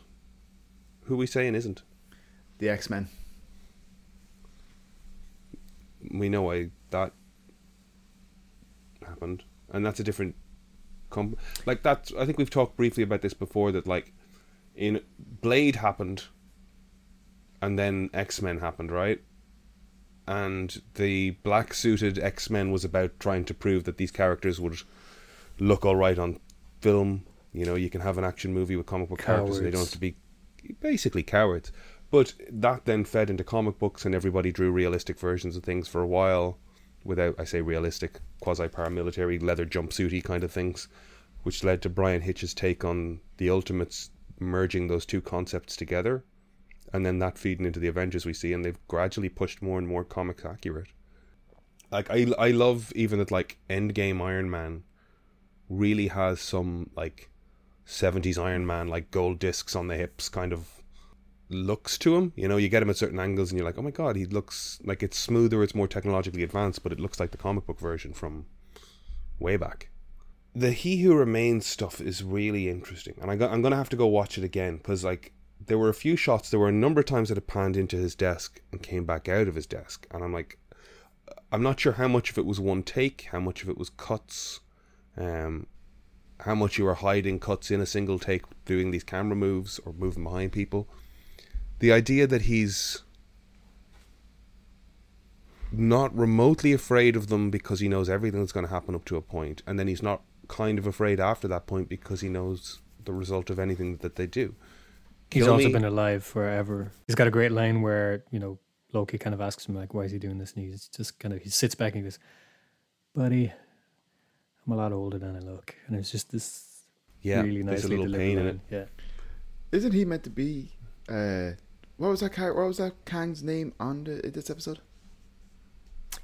Who we saying isn't? the X-Men we know why that happened, and that's a different. Com- like that, I think we've talked briefly about this before. That like, in Blade happened, and then X Men happened, right? And the black suited X Men was about trying to prove that these characters would look all right on film. You know, you can have an action movie with comic book characters, and they don't have to be basically cowards. But that then fed into comic books, and everybody drew realistic versions of things for a while, without I say realistic, quasi paramilitary, leather jumpsuity kind of things, which led to Bryan Hitch's take on the Ultimates merging those two concepts together, and then that feeding into the Avengers we see, and they've gradually pushed more and more comics accurate. Like I, I love even that like Endgame Iron Man really has some like 70s Iron Man like gold discs on the hips kind of looks to him. You know, you get him at certain angles and you're like, oh my god, he looks like it's smoother, it's more technologically advanced, but it looks like the comic book version from way back. The He Who Remains stuff is really interesting, and I I'm gonna have to go watch it again because like there were a few shots, there were a number of times that it panned into his desk and came back out of his desk, and I'm like, I'm not sure how much of it was one take, how much of it was cuts, um, how much you were hiding cuts in a single take, doing these camera moves or moving behind people. The idea that he's not remotely afraid of them because he knows everything that's going to happen up to a point, and then he's not kind of afraid after that point because he knows the result of anything that they do. He's Kill also me- been alive forever. He's got a great line where you know Loki kind of asks him like, "Why is he doing this?" And he's just kind of he sits back and he goes, "Buddy, I'm a lot older than I look," and it's just this yeah, really there's nicely a little delivered pain in it. Yeah, Isn't he meant to be? Uh, what was that? Char- what was that Kang's name on the, this episode?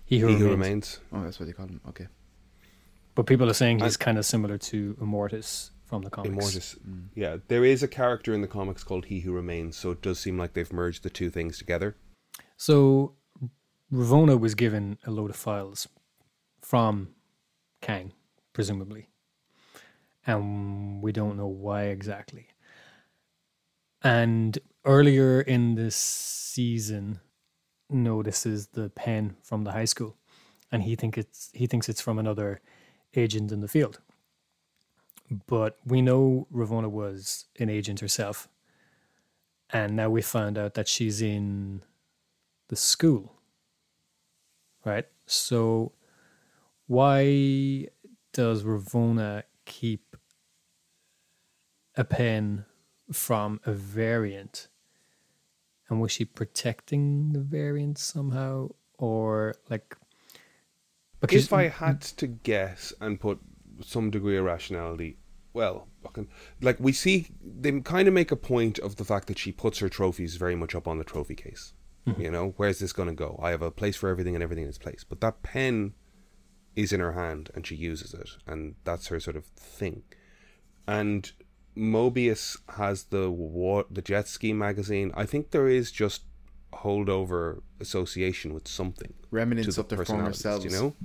he who, He remains. who remains. Oh, that's what they call him. Okay. But people are saying he's And- kind of similar to Immortus from the comics. Immortus. Mm. Yeah, there is a character in the comics called He Who Remains, so it does seem like they've merged the two things together. So Ravonna was given a load of files from Kang, presumably. And we don't know why exactly. And earlier in this season notices the pen from the high school and he think it's he thinks it's from another agent in the field. But we know Ravonna was an agent herself. And now we found out that she's in the school. Right? So why does Ravonna keep a pen from a variant? And was she protecting the variant somehow? Or like because if I had to guess and put some degree of rationality, well, fucking, like we see, they kind of make a point of the fact that she puts her trophies very much up on the trophy case. Mm-hmm. You know, where's this going to go? I have a place for everything and everything in its place. But that pen is in her hand and she uses it, and that's her sort of thing. And Mobius has the the jet ski magazine. I think there is just holdover association with something Remnants of the their former selves. You know,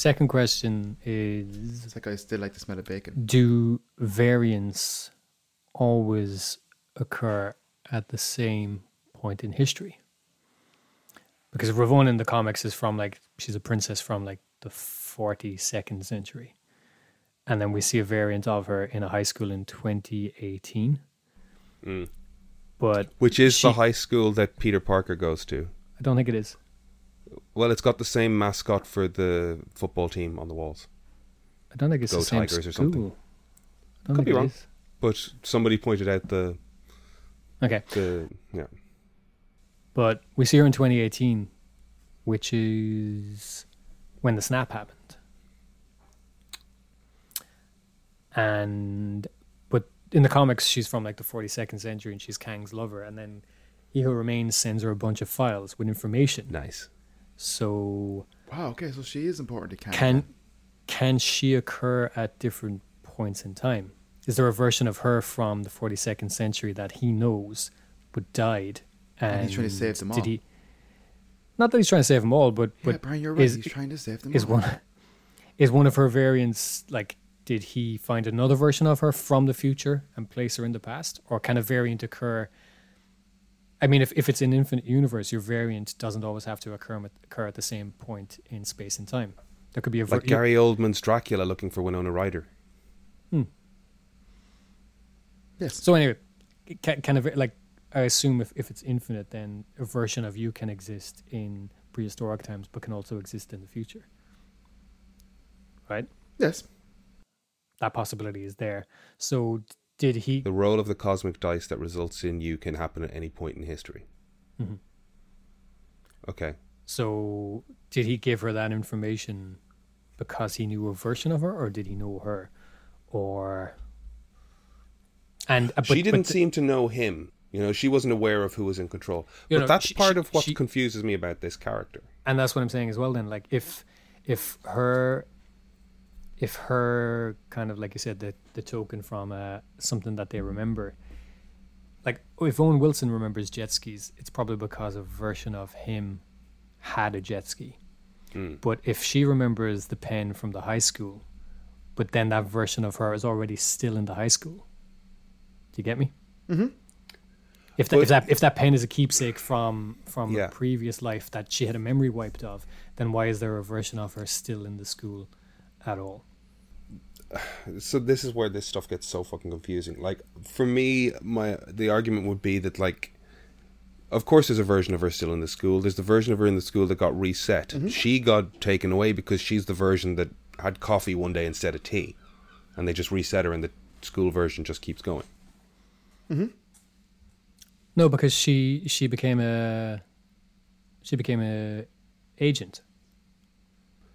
second question is It's like I still like the smell of bacon. do variants always occur at the same point in history? Because Ravonna in the comics is from like she's a princess from like the 42nd century. And then we see a variant of her in a high school in 2018. Mm. But which is the high school that Peter Parker goes to. I don't think it is. Well, it's got the same mascot for the football team on the walls. I don't think it's Go the same Tigers or school. something. I don't Could be wrong. is. But somebody pointed out the Okay. the yeah. But we see her in 2018, which is when the snap happened. And but in the comics, she's from like the 42nd century and she's Kang's lover. And then He Who Remains sends her a bunch of files with information. Nice. So Wow. Okay, so she is important to can can she occur at different points in time? Is there a version of her from the 42nd century that he knows but died? And, And he's trying to save them Did all. he? Not that he's trying to save them all, but yeah, but Brian, you're right. is- He's trying to save them. is all. one is one of her variants like? Did he find another version of her from the future and place her in the past, or can a variant occur? I mean, if, if it's an infinite universe, your variant doesn't always have to occur at, occur at the same point in space and time. There could be a ver- Like Gary Oldman's Dracula looking for Winona Ryder. Hmm. Yes. So anyway, can, can a, like I assume if, if it's infinite, then a version of you can exist in prehistoric times, but can also exist in the future. Right, Yes. that possibility is there. So d- did he? The roll of the cosmic dice that results in you can happen at any point in history. Mhm. Okay. So did he give her that information because he knew a version of her, or did he know her, or? And uh, she didn't but the- seem to know him. You know, she wasn't aware of who was in control. You but know, that's she- part of what she- confuses me about this character. and that's what I'm saying as well. Then, like if if her if her kind of like you said the the token from uh, something that they remember, like if Owen Wilson remembers jet skis, it's probably because a version of him had a jet ski. But if she remembers the pen from the high school, but then that version of her is already still in the high school. Do you get me? Mm-hmm. If that, But- if that if that pen is a keepsake from from Yeah. a previous life that she had a memory wiped of, then why is there a version of her still in the school at all? So this is where this stuff gets so fucking confusing. Like for me, my the argument would be that like, of course, there's a version of her still in the school. There's the version of her in the school that got reset. She got taken away because she's the version that had coffee one day instead of tea, and they just reset her, and the school version just keeps going. Hmm. No, because she she became a she became a agent.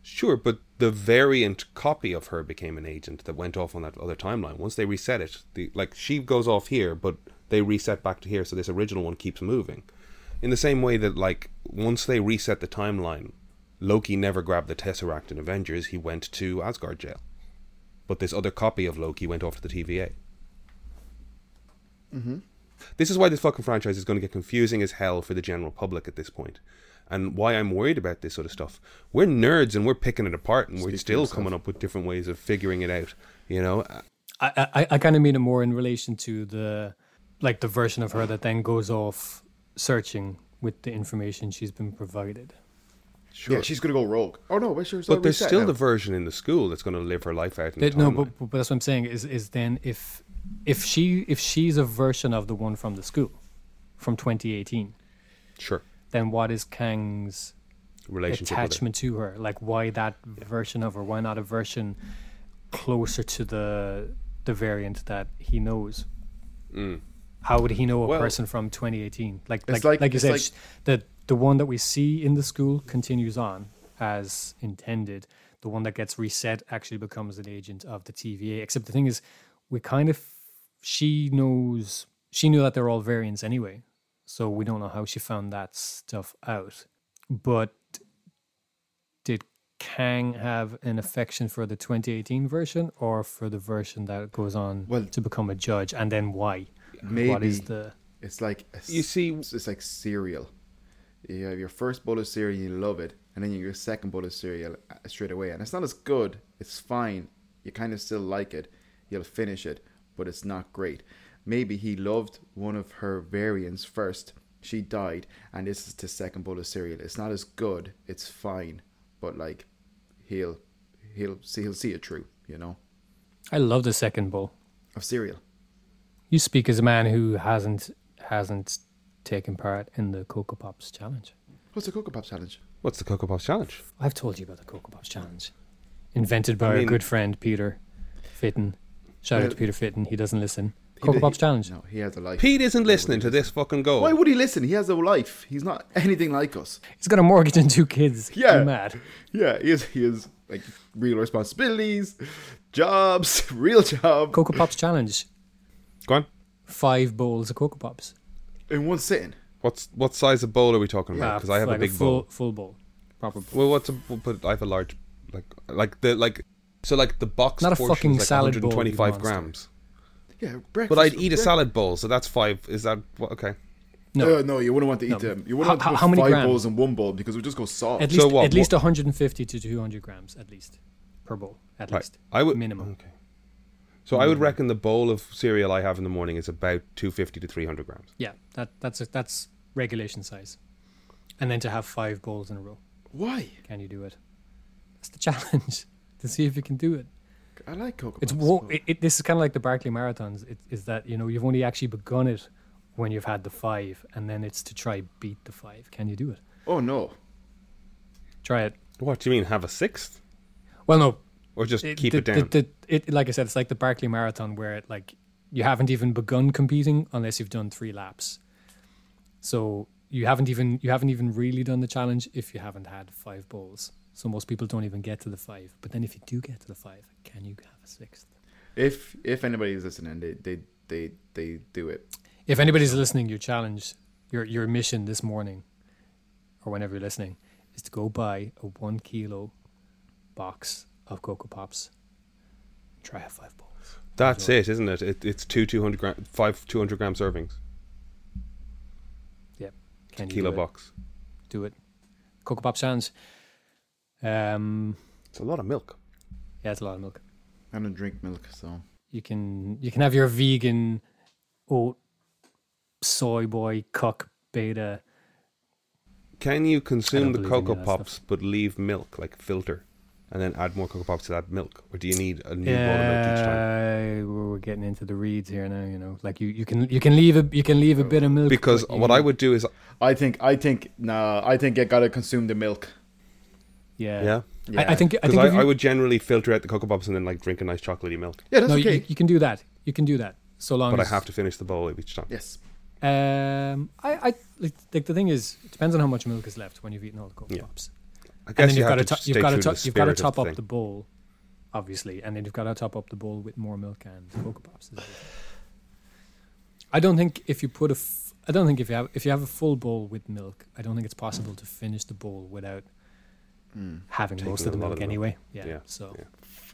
Sure, but the variant copy of her became an agent that went off on that other timeline. Once they reset it, the like she goes off here, but they reset back to here, so this original one keeps moving. In the same way that like once they reset the timeline, Loki never grabbed the Tesseract in Avengers, he went to Asgard jail. But this other copy of Loki went off to the TVA. Mm-hmm. This is why this fucking franchise is going to get confusing as hell for the general public at this point. And why I'm worried about this sort of stuff. We're nerds and we're picking it apart and we're still coming up with different ways of figuring it out. You know, Uh, I I, I kind of mean it more in relation to the like the version of her that then goes off searching with the information she's been provided. sure. Yeah, she's gonna go rogue. Oh no, wait, sure. but there's still the version in the school that's going to live her life out in They- the no, but, but that's what I'm saying is is then if if she if she's a version of the one from the school from 2018, Sure. Then what is Kang's Relationship attachment to her? Like why that version of her? Why not a version closer to the the variant that he knows? How would he know a Well- person from 2018? Like like like- like, you said, like- the the one that we see in the school continues on as intended. The one that gets reset actually becomes an agent of the TVA. Except the thing is, we kind of she knows she knew that they're all variants anyway, so we don't know how she found that stuff out. But did Kang have an affection for the 2018 version or for the version that goes on Well- to become a judge, and then why? Maybe What is the it's like a You see- it's, it's like cereal. You have your first bowl of cereal, you love it, and then you get your second bowl of cereal uh, straight away, and it's not as good. It's fine. You kind of still like it. You'll finish it, but it's not great. Maybe he loved one of her variants first. She died, and this is the second bowl of cereal. It's not as good. It's fine, but like he'll he'll see he'll see it through. You know, I love the second bowl. of cereal. You speak as a man who hasn't hasn't taken part in the Cocoa Pops challenge. What's the Cocoa Pops challenge? What's the Cocoa Pops challenge? I've told you about the Cocoa Pops challenge, invented by I our good friend Peter Fitton. Shout out to Peter Fitton. He doesn't listen. He Cocoa Pops challenge. No, he has a life. Pete isn't listening to this fucking goal. Why would he listen? He has a life. He's not anything like us. He's got a mortgage and two kids. Yeah. You mad? Yeah, he is. He has like real responsibilities, jobs, real job Cocoa Pops challenge. Go on. Five bowls of Cocoa Pops. in one sitting. What's what size of bowl are we talking about? Because I have like a big full, bowl. Full bowl. Proper bowl. Well, what's a but I have a large, like like the like so like the box Not a portion fucking is like salad bowl, you 125 monster. grams. Yeah, breakfast. But I'd eat a salad bowl, so that's five. Is that what? Okay. No. Uh, no, you wouldn't want to eat No. them. You wouldn't How- want to put how many five grams? bowls in one bowl because it would just go soft. At So least, what- at least 150 to 200 grams, at least per bowl. At Right. least. I would minimum. Okay. So I would reckon the bowl of cereal I have in the morning is about 250 to 300 grams. Yeah, that that's a, that's regulation size. And then to have five bowls in a row, Why? can you do it? That's the challenge to see if you can do it. I like Cocoa It's Pops, wo- but- it, it, this is kind of like the Barkley marathons. It, is that you know you've only actually begun it when you've had the five, and then it's to try beat the five. Can you do it? Oh no. Try it. What do you mean? Have a sixth, Well, no, or just keep the, it down? The, the, it, like I said, it's like the Barkley Marathon where it, like you haven't even begun competing unless you've done three laps. So you haven't even you haven't even really done the challenge if you haven't had five bowls. So most people don't even get to the five. But then if you do get to the five, can you have a sixth? If if anybody is listening, they they they they do it. If anybody's listening, your challenge, your your mission this morning, or whenever you're listening, is to go buy a one kilo box of Cocoa Pops. Try have five bowls. That's it, isn't it? it it's two 200 gram, five 200 gram servings. Can you Kilo do it? box. Do it. Cocoa Pops challenge. Um, It's a lot of milk. Yeah, it's a lot of milk. I don't drink milk, so You can you can have your vegan oat soy boy cuck beta. Can you consume the Cocoa any of that Pops but leave milk, like filter, and then add more Cocoa Pops to that milk? Or do you need a new bowl of milk each time? Yeah, we're we're getting into the reeds here now. You know, like you, you can you can leave a you can leave a bit of milk Because what I would do is, I think I think nah. I think you gotta consume the milk. Yeah yeah, I, I think I think I, if I, would generally filter out the Cocoa Pops and then like drink a nice chocolatey milk. Yeah, that's no okay. you, you can do that you can do that so long But I have to finish the bowl each time. yes. um I I like, like the thing is it depends on how much milk is left when you've eaten all the cocoa Yeah. pops I and then you you've got to to to you've got to true to top, the you've got to top the up thing. the bowl obviously and then you've got to top up the bowl with more milk and cocoa pops I don't think if you put a f- I don't think if you have if you have a full bowl with milk I don't think it's possible to finish the bowl without Mm. having Taking most of the lot milk of the anyway yeah, Yeah, so yeah.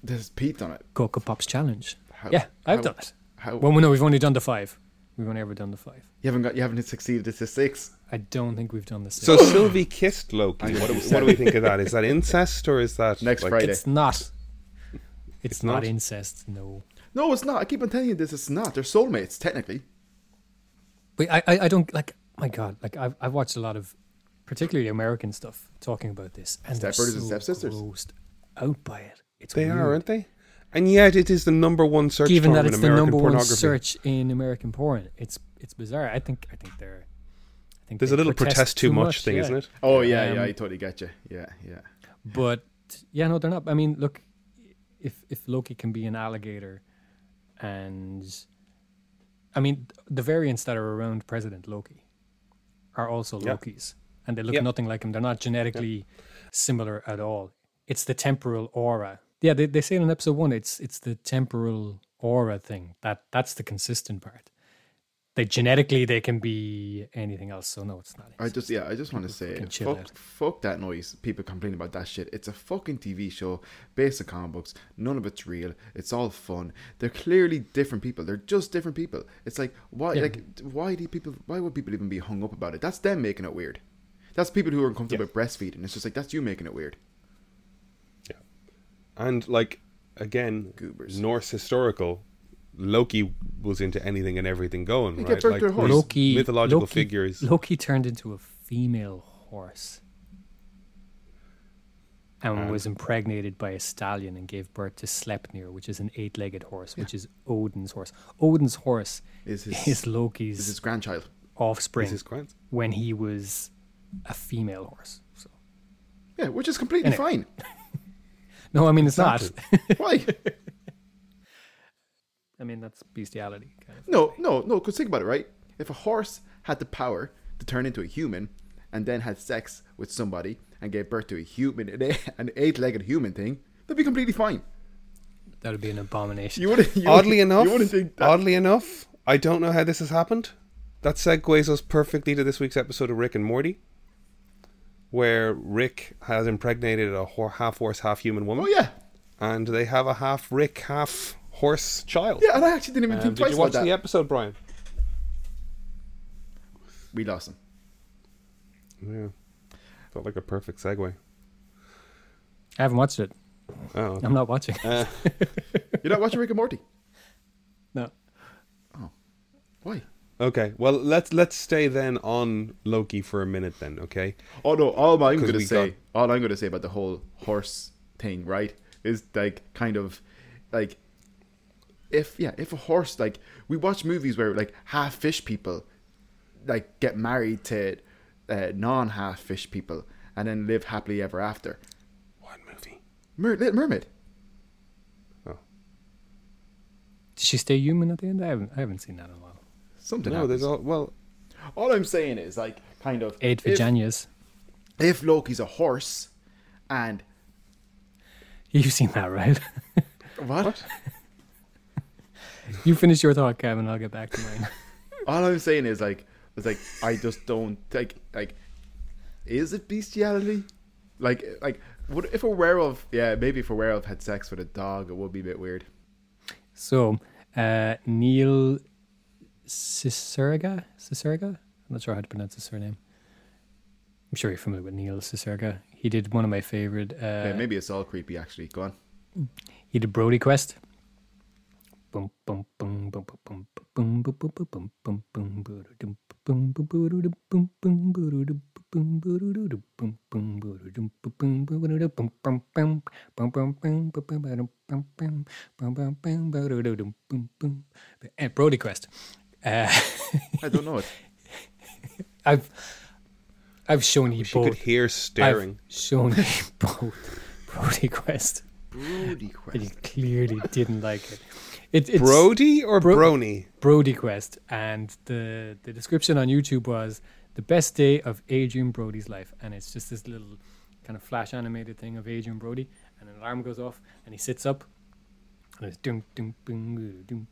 There's Pete on it. cocoa pops challenge How, yeah I've how- done it How well no we've only done the five we've only ever done the five you haven't got you haven't succeeded. It's a six. I don't think we've done the six So Sylvie kissed Loki. What do, what do we think of that? Is that incest or is that Next like, Friday. It's not. It's, It's not, not? incest, no. No, it's not. I keep on telling you this. It's not. They're soulmates technically. But I, I, I don't like. My God, like I've, I've watched a lot of, particularly American stuff talking about this, and they're Stepbrothers and so stepsisters. grossed out by it. It's They weird. are, aren't they? And yet it is the number one search Given term that in it's the number one search in American porn, it's it's bizarre. I think I think they're. I think There's they a little protest, too much, thing, yeah. isn't it? Oh yeah, Um, yeah. I totally get you. Yeah, yeah. But yeah, no, they're not. I mean, look, if if Loki can be an alligator, and I mean the variants that are around President Loki are also Yeah. Lokis, and they look Yeah. nothing like him. They're not genetically similar at all. It's the temporal aura. Yeah, they they say in episode one, it's it's the temporal aura thing that that's the consistent part. They genetically they can be anything else. So no, it's not. I just yeah, I just want to say fuck, fuck that noise. People complain about that shit. It's a fucking TV show based on comic books. None of it's real. It's all fun. They're clearly different people. They're just different people. It's like why Yeah. like why do people why would people even be hung up about it? That's them making it weird. That's people who are uncomfortable Yeah. with breastfeeding. It's just like that's you making it weird. Yeah, and like again, Goobers. Norse historical, Loki was into anything and everything going, He right? gave Like horse. Loki mythological Loki, figures. Loki turned into a female horse and, And- was impregnated by a stallion and gave birth to Sleipnir, which is an eight-legged horse, which is Odin's horse. Odin's horse Is his is Loki's is his grandchild. offspring This is grand. when he was a female horse. So Yeah, which is completely Anyway. fine. no, I mean it's Exactly. not. Why? I mean that's bestiality. Kind of. No, no, no. Because think about it, right? If a horse had the power to turn into a human and then had sex with somebody and gave birth to a human, an eight- an eight-legged human thing, that'd be completely fine. That would be an abomination. You wouldn't. You Oddly wouldn't- enough, you wouldn't think that. oddly enough, I don't know how this has happened. That segues us perfectly to this week's episode of Rick and Morty, where Rick has impregnated a half horse, half human woman, oh yeah, and they have a half Rick, half horse child. yeah. And I actually didn't even Um, think did twice you watch the episode, Brian? We lost him. Yeah, felt like a perfect segue. I haven't watched it. Oh, okay. I'm not watching. Uh, You're not watching Rick and Morty. no. Oh, why? Okay. Well, let's let's stay then on Loki for a minute then. Okay. Oh no! All I'm 'Cause gonna we say, got- all I'm gonna say about the whole horse thing, right, is like kind of like if yeah, if a horse like we watch movies where like half fish people like get married to uh, non half fish people and then live happily ever after. What movie? Mer- Little Mermaid. Oh. Did she stay human at the end? I haven't. I haven't seen that in a while. Something. No, happens. there's all well. all I'm saying is like kind of Eight if, Virginias. if Loki's a horse and You've seen that, right? what? You finish your thought, Kevin. I'll get back to mine. All I'm saying is like, it's like I just don't like like. Is it bestiality? Like like, would if a werewolf? Yeah, maybe if a werewolf had sex with a dog, it would be a bit weird. So, uh, Neil Cicerga? Cicerga? I'm not sure how to pronounce his surname. I'm sure you're familiar with Neil Cicerga. He did one of my favorite. Uh, yeah, maybe it's all creepy. Actually, go on. He did Brody Quest. Boom, boom, boom, boom, boom, boom, boom, boom, boom, boom, boom, boom, Brody Quest. Uh, I don't know it. I've I've shown you She both. could hear staring. I've shown you both Brody Quest, Brody Quest. and you clearly didn't like it. it it's Brody or Bro- Brony? Brody Quest, and the the description on YouTube was the best day of Adrien Brody's life, and it's just this little kind of flash animated thing of Adrien Brody, and an alarm goes off, and he sits up, and it's dum dum boom boom boom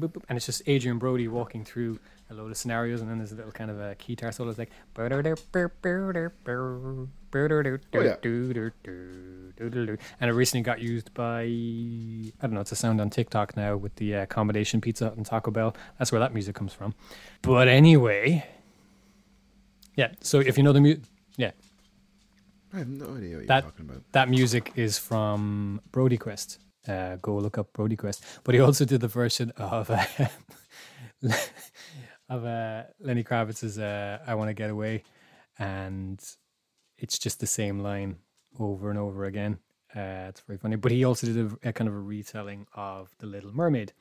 boom boom, and it's just Adrien Brody walking through a load of scenarios, and then there's a little kind of a guitar solo. It's like, yeah. and it recently got used by I don't know. It's a sound on TikTok now with the uh, accommodation pizza and Taco Bell. That's where that music comes from. But anyway, yeah. So if you know the mu- yeah, I have no idea what That- you're talking about. that music is from Brody Quest. Uh, go look up Brody Quest. But he also did the version of uh, of uh, Lenny Kravitz's uh, "I Want to Get Away," and it's just the same line over and over again. Uh, it's very funny. But he also did a, a kind of a retelling of The Little Mermaid,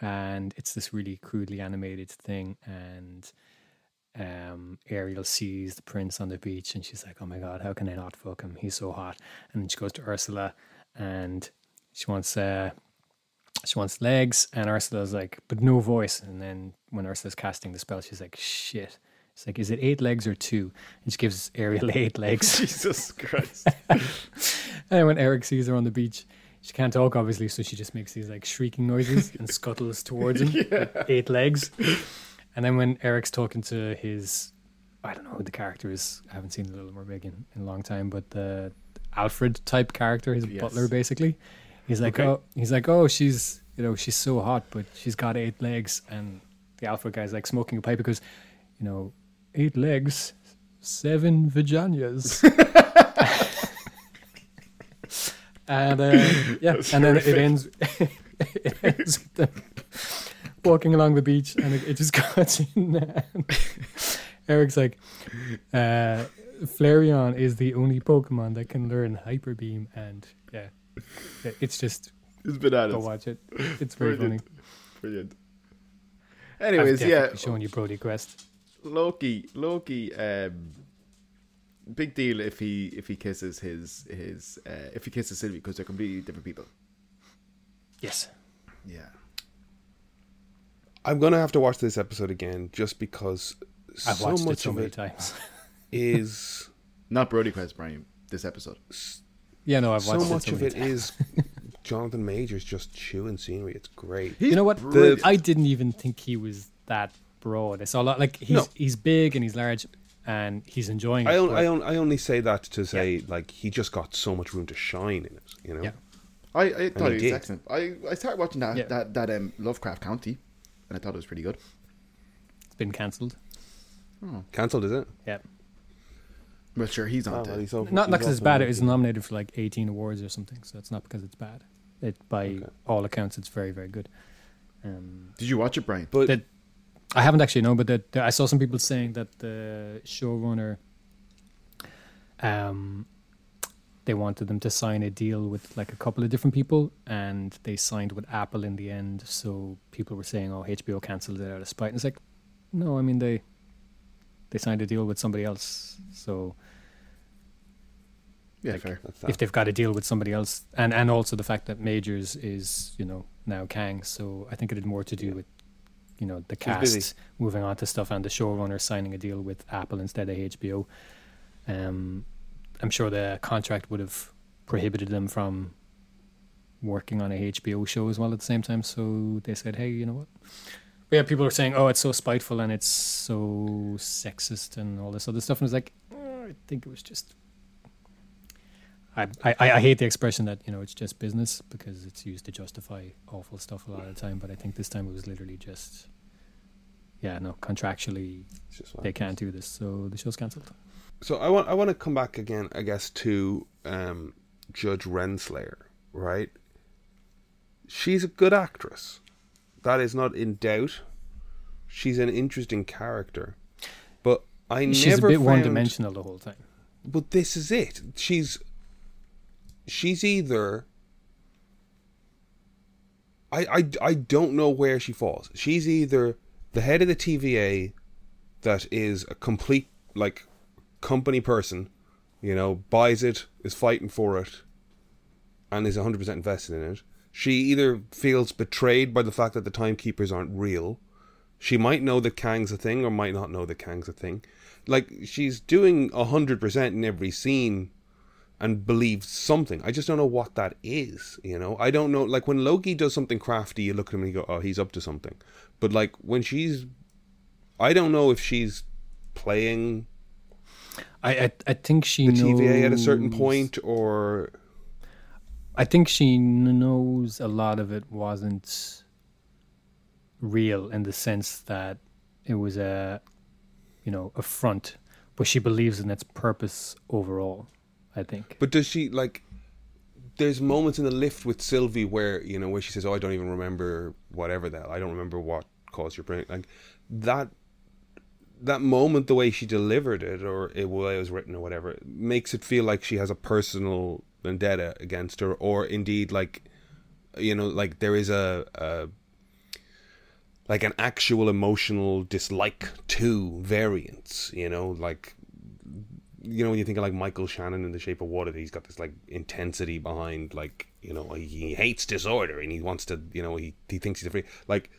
and it's this really crudely animated thing. And um, Ariel sees the prince on the beach, and she's like, "Oh my god, how can I not fuck him? He's so hot." And then she goes to Ursula, and she wants uh, she wants legs, and Ursula's like, "But no voice." And then when Ursula's casting the spell, she's like, "Shit." It's like, "Is it eight legs or two? And she gives Ariel eight legs. Jesus Christ. And when Eric sees her on the beach, she can't talk obviously, so she just makes these like shrieking noises and scuttles towards him with eight legs. And then when Eric's talking to his, I don't know who the character is. I haven't seen The Little Mermaid in, in a long time, but the Alfred type character, his Yes. butler, basically. He's like, Okay. oh, he's like, oh, she's, you know, she's so hot, but she's got eight legs. And the Alfred guy's like smoking a pipe because, you know, eight legs, seven vaginas. and uh, yeah, That's and then it ends. it ends with them walking along the beach, and it, it just cuts in. Eric's like, uh, Flareon is the only Pokemon that can learn Hyper Beam, and yeah, it's just It's bananas. go watch it. It's very funny. Brilliant. Brilliant. I've Anyways, yeah, showing you Brody Quest. Loki, Loki, um, big deal if he if he kisses his his uh, if he kisses Sylvie because they're completely different people. Yes. Yeah, I'm gonna have to watch this episode again just because I've so watched it much so of many it times. is not Brody Quest, Brian. This episode. Yeah, no, I've so watched much it so much of many it times. is Jonathan Majors just chewing scenery. It's great. You know what? brilliant. I didn't even think he was that broad. I saw a lot like he's No. he's big and he's large and he's enjoying it. I, on, I, on, I only say that to say like he just got so much room to shine in it. You know. Yeah. I, I thought he it was excellent. I, I started watching that Yeah. that that um, Lovecraft Country, and I thought it was pretty good. it's been cancelled. Cancelled, is it? Yeah. Well, sure, he's on Oh, to he's off- Not he's not because it's bad. It market. was nominated for like 18 awards or something. So it's not because it's bad. It by Okay. all accounts, it's very very good. Um, Did you watch it, Brian? But that I haven't actually known, but that that I saw some people saying that the showrunner, um, they wanted them to sign a deal with like a couple of different people, and they signed with Apple in the end. So people were saying, "Oh, HBO cancelled it out of spite." And it's like, no, I mean they they signed a deal with somebody else. So yeah, like, fair. if they've got to deal with somebody else, and and also the fact that Majors is you know now Kang, so I think it had more to do Yeah. with you know the cast moving on to stuff and the showrunner signing a deal with Apple instead of HBO. Um, I'm sure the contract would have prohibited them from working on a HBO show as well at the same time. So they said, hey, you know what? But yeah, people are saying, oh, it's so spiteful and it's so sexist and all this other stuff. And it's like, oh, I think it was just. I, I, I hate the expression that you know it's just business because it's used to justify awful stuff a lot of the time. But I think this time it was literally just, yeah, no, contractually they can't do this, so the show's cancelled. So I want I want to come back again, I guess, to um, Judge Renslayer, right? She's a good actress. That is not in doubt. She's an interesting character, but I she's never a bit found, one-dimensional the whole time. But this is it. She's she's either I, I I don't know where she falls. She's either the head of the TVA that is a complete like company person, you know, buys it, is fighting for it, and is 100% invested in it. She either feels betrayed by the fact that the timekeepers aren't real. She might know that Kang's a thing or might not know that Kang's a thing. Like, she's doing 100% in every scene and believes something. I just don't know what that is, you know? I don't know. Like, when Loki does something crafty, you look at him and you go, oh, he's up to something. But, like, when she's. I don't know if she's playing I I, I think she the knows, TVA at a certain point, or I think she knows a lot of it wasn't real in the sense that it was a you know a front, but she believes in its purpose overall. I think. But does she like? There's moments in the lift with Sylvie where you know where she says, "Oh, I don't even remember whatever that. I don't remember what caused your brain." Like that that moment, the way she delivered it, or it, was written, or whatever, makes it feel like she has a personal vendetta against her, or indeed, like, you know, like there is a, a like an actual emotional dislike to variants. You know, like, you know, when you think of like Michael Shannon in The Shape of Water, he's got this like intensity behind, like, you know, he hates disorder and he wants to, you know, he he thinks he's a free, like.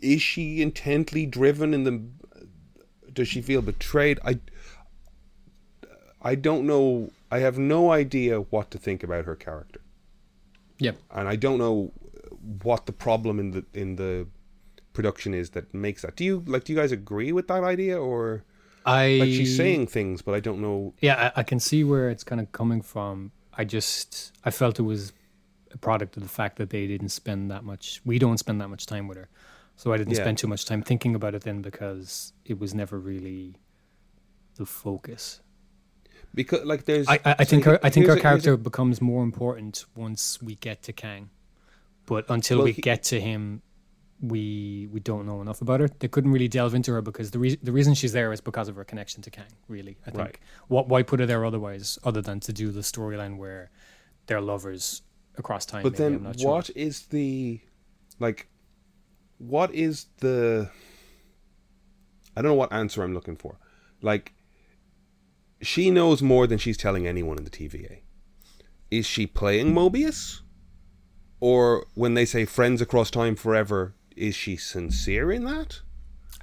Is she intently driven in the does she feel betrayed? I I don't know. I have no idea what to think about her character. Yep. And I don't know what the problem in the in the production is that makes that. Do you like? Do you guys agree with that idea, or I like she's saying things, but I don't know. Yeah, I, I can see where it's kind of coming from. I just I felt it was a product of the fact that they didn't spend that much. We don't spend that much time with her. So I didn't Yeah. spend too much time thinking about it then because it was never really the focus. Because like there's. I, I, I so think her I think her character a- becomes more important once we get to Kang. But until Well, we he- get to him, we we don't know enough about her. They couldn't really delve into her because the re- the reason she's there is because of her connection to Kang. Really, I think. Right. What why put her there otherwise, other than to do the storyline where they're lovers across time? But maybe, then, not sure. what is the like? What is the? I don't know what answer I'm looking for. Like, she knows more than she's telling anyone in the TVA. Is she playing Mobius? Or when they say friends across time forever, is she sincere in that?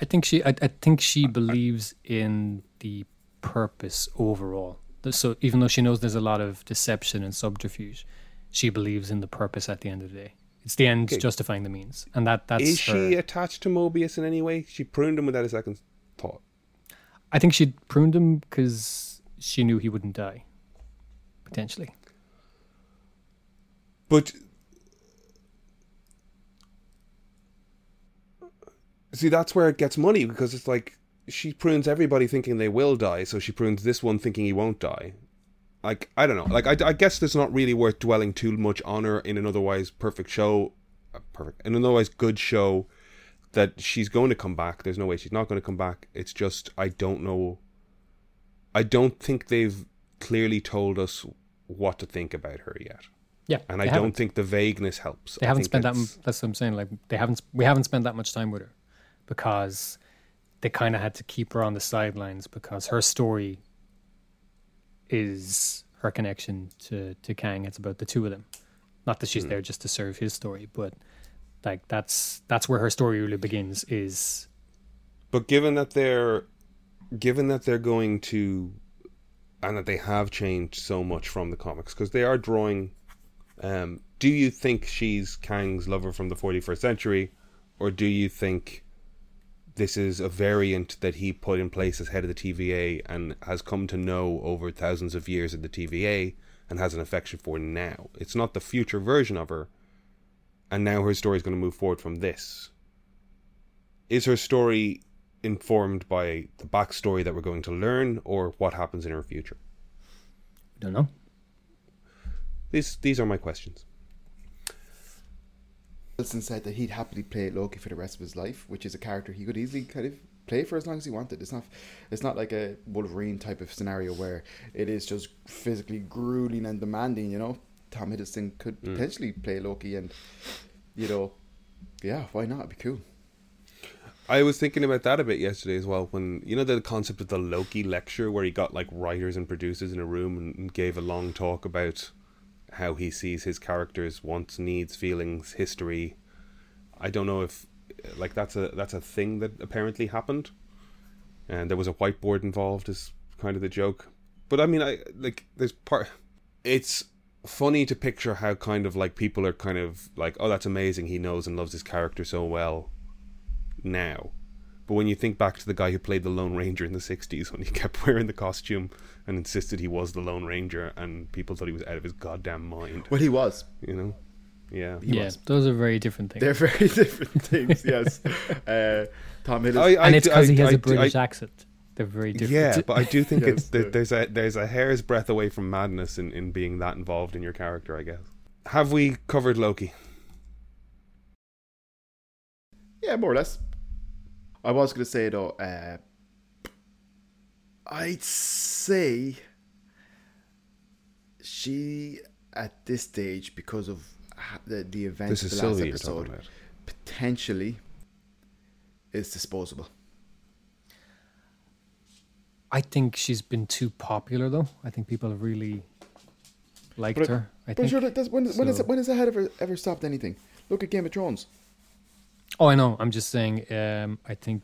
I think she I, I think she believes in the purpose overall. So even though she knows there's a lot of deception and subterfuge, she believes in the purpose at the end of the day. It's the end Okay. justifying the means, and that that's is her. she attached to Mobius in any way? She pruned him without a second thought. I think she pruned him because she knew he wouldn't die. Potentially, But see, that's where it gets money because it's like she prunes everybody thinking they will die, so she prunes this one thinking he won't die. Like I don't know. Like I, I guess it's not really worth dwelling too much on her in an otherwise perfect show, uh, perfect, in an otherwise good show. That she's going to come back. There's no way she's not going to come back. It's just I don't know. I don't think they've clearly told us what to think about her yet yeah. and I they don't haven't. think the vagueness helps. they haven't spent that. that's- m- That's what I'm saying. Like they haven't. We haven't spent that much time with her because they kind of had to keep her on the sidelines because her story is her connection to to Kang. It's about the two of them. Not that she's Hmm. there just to serve his story, but like that's that's where her story really begins. Is But given that they're, given that they're going to, and that they have changed so much from the comics, because they are drawing, um, do you think she's Kang's lover from the 41st century, or do you think this is a variant that he put in place as head of the TVA and has come to know over thousands of years in the TVA and has an affection for now? It's not the future version of her, and now her story is going to move forward from this. Is her story informed by the backstory that we're going to learn, or what happens in her future? Don't know. These these are my questions. Wilson said that he'd happily play Loki for the rest of his life, which is a character he could easily kind of play for as long as he wanted. It's not it's not like a Wolverine type of scenario where it is just physically grueling and demanding, you know. Tom Hiddleston could Mm. potentially play Loki and you know yeah, why not? It'd be cool. I was thinking about that a bit yesterday as well. When you know the concept of the Loki lecture, where he got like writers and producers in a room and, and gave a long talk about how he sees his characters' wants, needs, feelings, history. I don't know if like that's a that's a thing that apparently happened, and there was a whiteboard involved. Is kind of the joke, but I mean, I like there's part. It's funny to picture how kind of like people are kind of like, oh, that's amazing. He knows and loves his character so well now. But when you think back to the guy who played the Lone Ranger in the 60s, when he kept wearing the costume and insisted he was the Lone Ranger, and people thought he was out of his goddamn mind, Well he was. you know? Yeah. He yeah, was. those are very different things. They're very different things, yes. Uh, Tom Hiddleston I- I- and it's because he has I- a British I- accent. They're very different. Yeah, but I do think Yes, it's there, there's a there's a hair's breadth away from madness in, in being that involved in your character, I guess. Have we covered Loki? Yeah, more or less. I was going to say though, uh, I'd say she at this stage because of the the events This of is the last Sylvie episode potentially is disposable. I think she's been too popular though. I think people have really liked But- her. I But think. sure, that's, when when, is, when has that ever ever stopped anything? Look at Game of Thrones. Oh, I know. I'm just saying. Um, I think.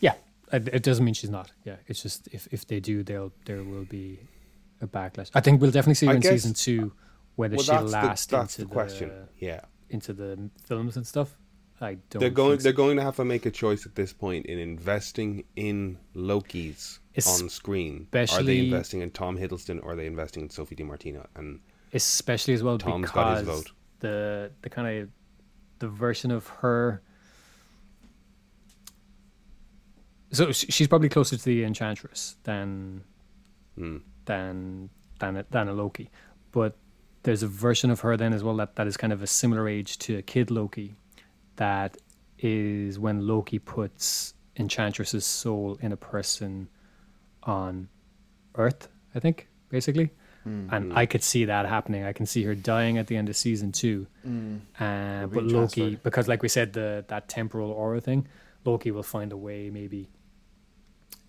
Yeah, it it doesn't mean she's not. Yeah, it's just if if they do, they'll there will be a backlash. I think we'll definitely see in guess- season two whether Well, she'll that's last the, into the question. the Yeah. into the films and stuff. I don't. they're going so. they're going to have to make a choice at this point in investing in Loki's on screen. are they investing in Tom Hiddleston or are they investing in Sophie Di Martino? And especially as well Tom's because got his vote. The the kind of the version of her. So she's probably closer to the Enchantress than hmm, than than a, than a Loki, but there's a version of her then as well that, that is kind of a similar age to a Kid Loki, that is when Loki puts Enchantress's soul in a person on Earth, I think, basically. And I could see that happening. I can see her dying at the end of season two. Uh, but Loki, because like we said, the that temporal aura thing, Loki will find a way maybe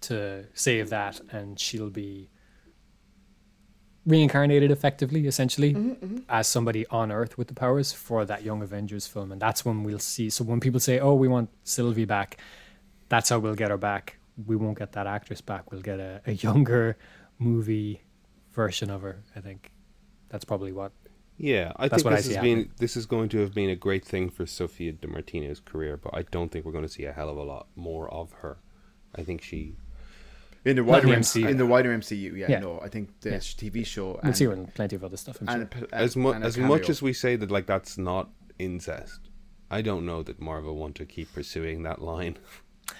to save that, and she'll be reincarnated effectively, essentially, as somebody on Earth with the powers for that Young Avengers film, and that's when we'll see. So when people say, "Oh, we want Sylvie back," that's how we'll get her back. We won't get that actress back. We'll get a, a younger movie version of her. I think that's probably what. yeah, I That's think what I this see has been happening. this is going to have been a great thing for Sophia Di Martino's career, but I don't think we're going to see a hell of a lot more of her. I think she In the wider the MCU. in the wider MCU, yeah, Yeah. no, I think the Yeah. TV show We'll and, see her in plenty of other stuff. I'm sure. and, a p- as and much as much as we say that like that's not incest. I don't know that Marvel want to keep pursuing that line.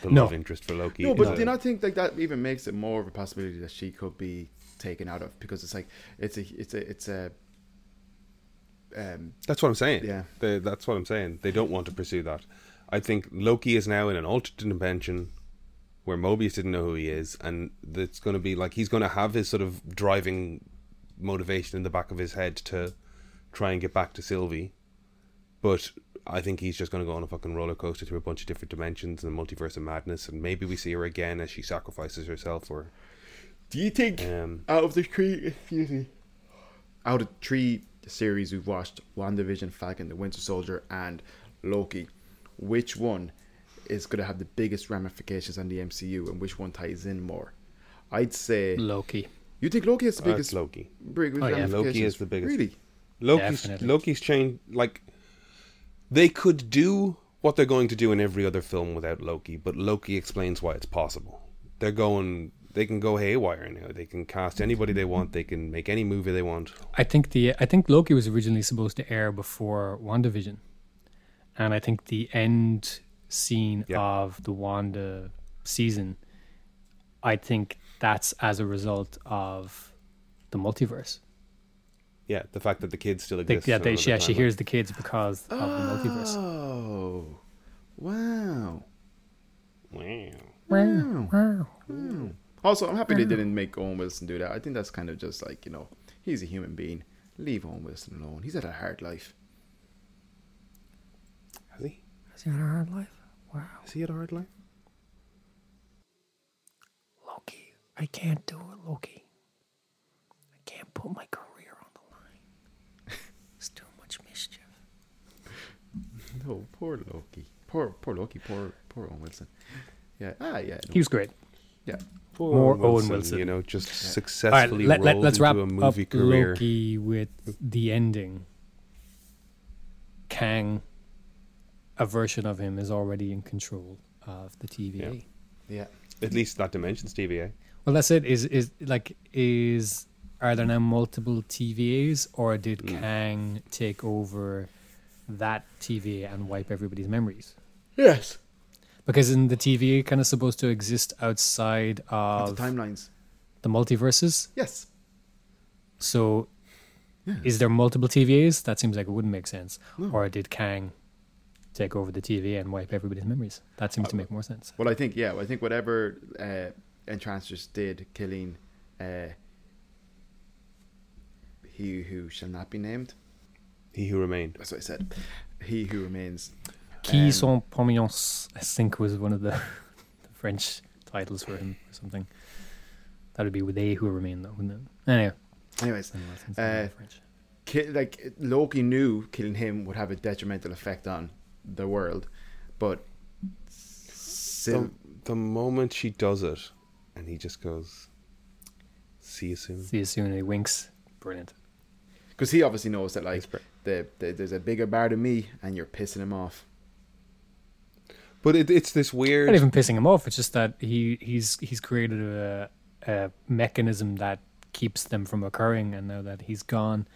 The No. love interest for Loki. No, but a- do you not think like that even makes it more of a possibility that she could be taken out of because it's like it's a it's a it's a um That's what I'm saying. Yeah. They, that's what I'm saying. They don't want to pursue that. I think Loki is now in an alternate dimension where Mobius didn't know who he is, and it's going to be like he's going to have his sort of driving motivation in the back of his head to try and get back to Sylvie. But I think he's just going to go on a fucking roller coaster through a bunch of different dimensions and the multiverse of madness, and maybe we see her again as she sacrifices herself, or do you think um, out of the three excuse me out of three series we've watched WandaVision, Falcon, the Winter Soldier and Loki, which one is going to have the biggest ramifications on the MCU and which one ties in more? I'd say Loki. You think Loki is the That's biggest? Loki. big Oh, yeah. Loki is the biggest. Really? Loki's Definitely. Loki's changed. Like they could do what they're going to do in every other film without Loki, but Loki explains why it's possible. They're going. They can go haywire now. They can cast anybody they want. They can make any movie they want. I think the I think Loki was originally supposed to air before WandaVision. And I think the end scene Yeah. of the Wanda season I think that's as a result of the multiverse. Yeah, the fact that the kids still They, exist. yeah, they, another yeah, she timeline. hears the kids because of the multiverse. Oh, wow! wow. Wow. Wow. Hmm. Also, I'm happy they didn't make Owen Wilson do that. I think that's kind of just like, you know, he's a human being. Leave Owen Wilson alone. He's had a hard life. Has he? Has he had a hard life? Wow. Has he had a hard life? Loki, I can't do it, Loki. I can't put my career on the line. It's too much mischief. No, poor Loki. Poor, poor Loki. Poor, poor Owen Wilson. Yeah. Ah, yeah. no. He was great. yeah. Poor More Owen Wilson. You know, just All right, successfully let, let, rolled let's into wrap a movie up career. Loki with the ending. Kang, a version of him, is already in control of the TVA. Yeah. Yeah. At least that Dimensions TVA. Well, that's it. Is is like is are there now multiple TVAs, or did Mm. Kang take over that TVA and wipe everybody's memories? Yes. Because in the TVA, kind of supposed to exist outside Of of the timelines. the multiverses. Yes. So, Yeah. is there multiple TVAs? That seems like it wouldn't make sense. No. Or did Kang take over the TVA and wipe everybody's memories? That seems to make more sense. Well, I think yeah. I think whatever uh, Enchantress did, killing uh, he who shall not be named. He who remained. That's what I said. He who remains. Qui Um, sont promiens? I think was one of the, the French titles for him or something. That would be with they who remain, though, wouldn't it? Anyway, Anyways, it's Uh, French. ki- like Loki knew killing him would have a detrimental effect on the world, but still, The, the moment she does it, and he just goes, "See you soon." See you soon. He winks. Brilliant. because he obviously knows that like the, the there's a bigger bar than me, and you're pissing him off. But it, it's this weird. Not even pissing him off. It's just that he he's he's created a, a mechanism that keeps them from occurring, and now that he's gone,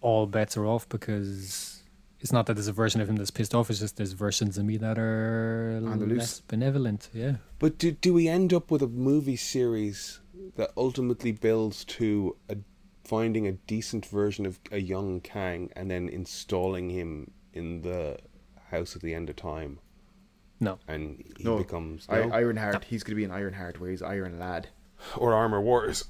all bets are off because it's not that there's a version of him that's pissed off. It's just there's versions of me that are less benevolent. Yeah. But do do we end up with a movie series that ultimately builds to a finding a decent version of a young Kang and then installing him in the house at the end of time, No. and he No, becomes I, no? Ironheart. He's gonna be an Ironheart where he's Iron Lad. or Armor Wars.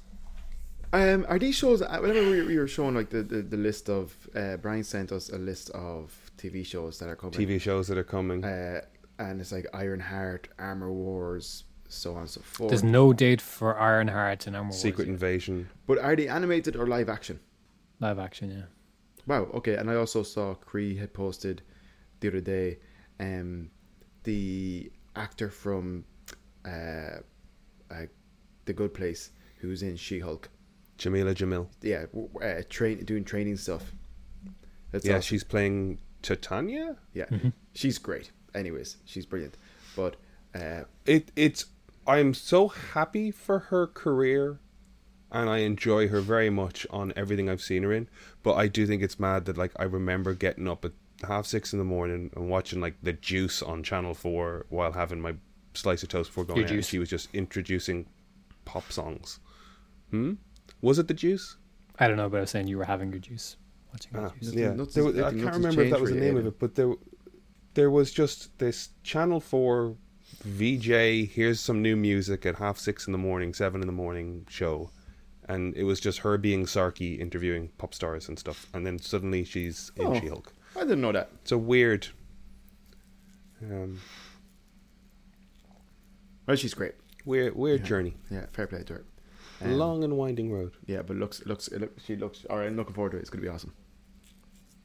Um, are these shows? uh, Whenever we, we were showing like the, the, the list of, uh, Brian sent us a list of TV shows that are coming. TV shows that are coming. Uh, and it's like Ironheart, Armor Wars, so on and so forth. There's no date for Ironheart and Armor Wars Secret yet. Invasion. but are they animated or live action? live action. Yeah. Wow. Okay. And I also saw Cree had posted the other day, um, the actor from, uh, uh, The Good Place who's in She Hulk. Jameela Jamil. Yeah, uh, train doing training stuff. That's yeah, awesome. she's playing Titania. yeah, Mm-hmm. she's great. Anyways, she's brilliant. But uh, It it's I'm so happy for her career and I enjoy her very much on everything I've seen her in. But I do think it's mad that like I remember getting up at half six in the morning and watching like the juice on Channel Four while having my slice of toast before going Your out. Juice. she was just introducing pop songs. Hmm? Was it the juice? I don't know, but I was saying you were having your juice, watching your Ah, juice. Yeah, nothing's- there was, I can't remember if that was the for you, name of it, but there, there was just this Channel Four VJ. Here's some new music at half six in the morning, seven in the morning show, and it was just her being Sarky interviewing pop stars and stuff, and then suddenly she's in Oh. She-Hulk. I didn't know that. It's a weird. Um, Well, she's great. weird, weird Yeah. journey, Yeah, fair play to her. Um, long and winding road. Yeah, but looks looks it look, she looks. All right, I'm looking forward to it. It's gonna be awesome.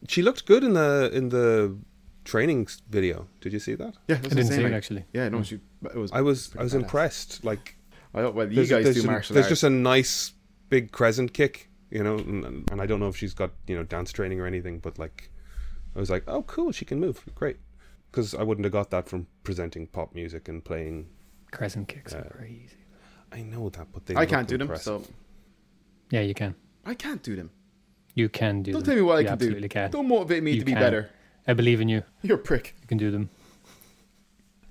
She looked good in the in the training video. Did you see that? Yeah, that's I didn't see it actually. Yeah, no, she. It was. I was I was badass. impressed. Like I don't, well, you There's, guys there's do an- martial there's just a nice big crescent kick, you know, and, and I don't know if she's got you know dance training or anything, but like I was like, oh cool, she can move, great, because I wouldn't have got that from presenting pop music and playing. Crescent kicks Uh, are very easy. I know that, but they I can't do them, impressive. so Yeah, you can. I can't do them. You can do them. Don't them. tell me what I you can do. absolutely can. Don't motivate me You to be can. better. I believe in you. You're a prick. You can do them.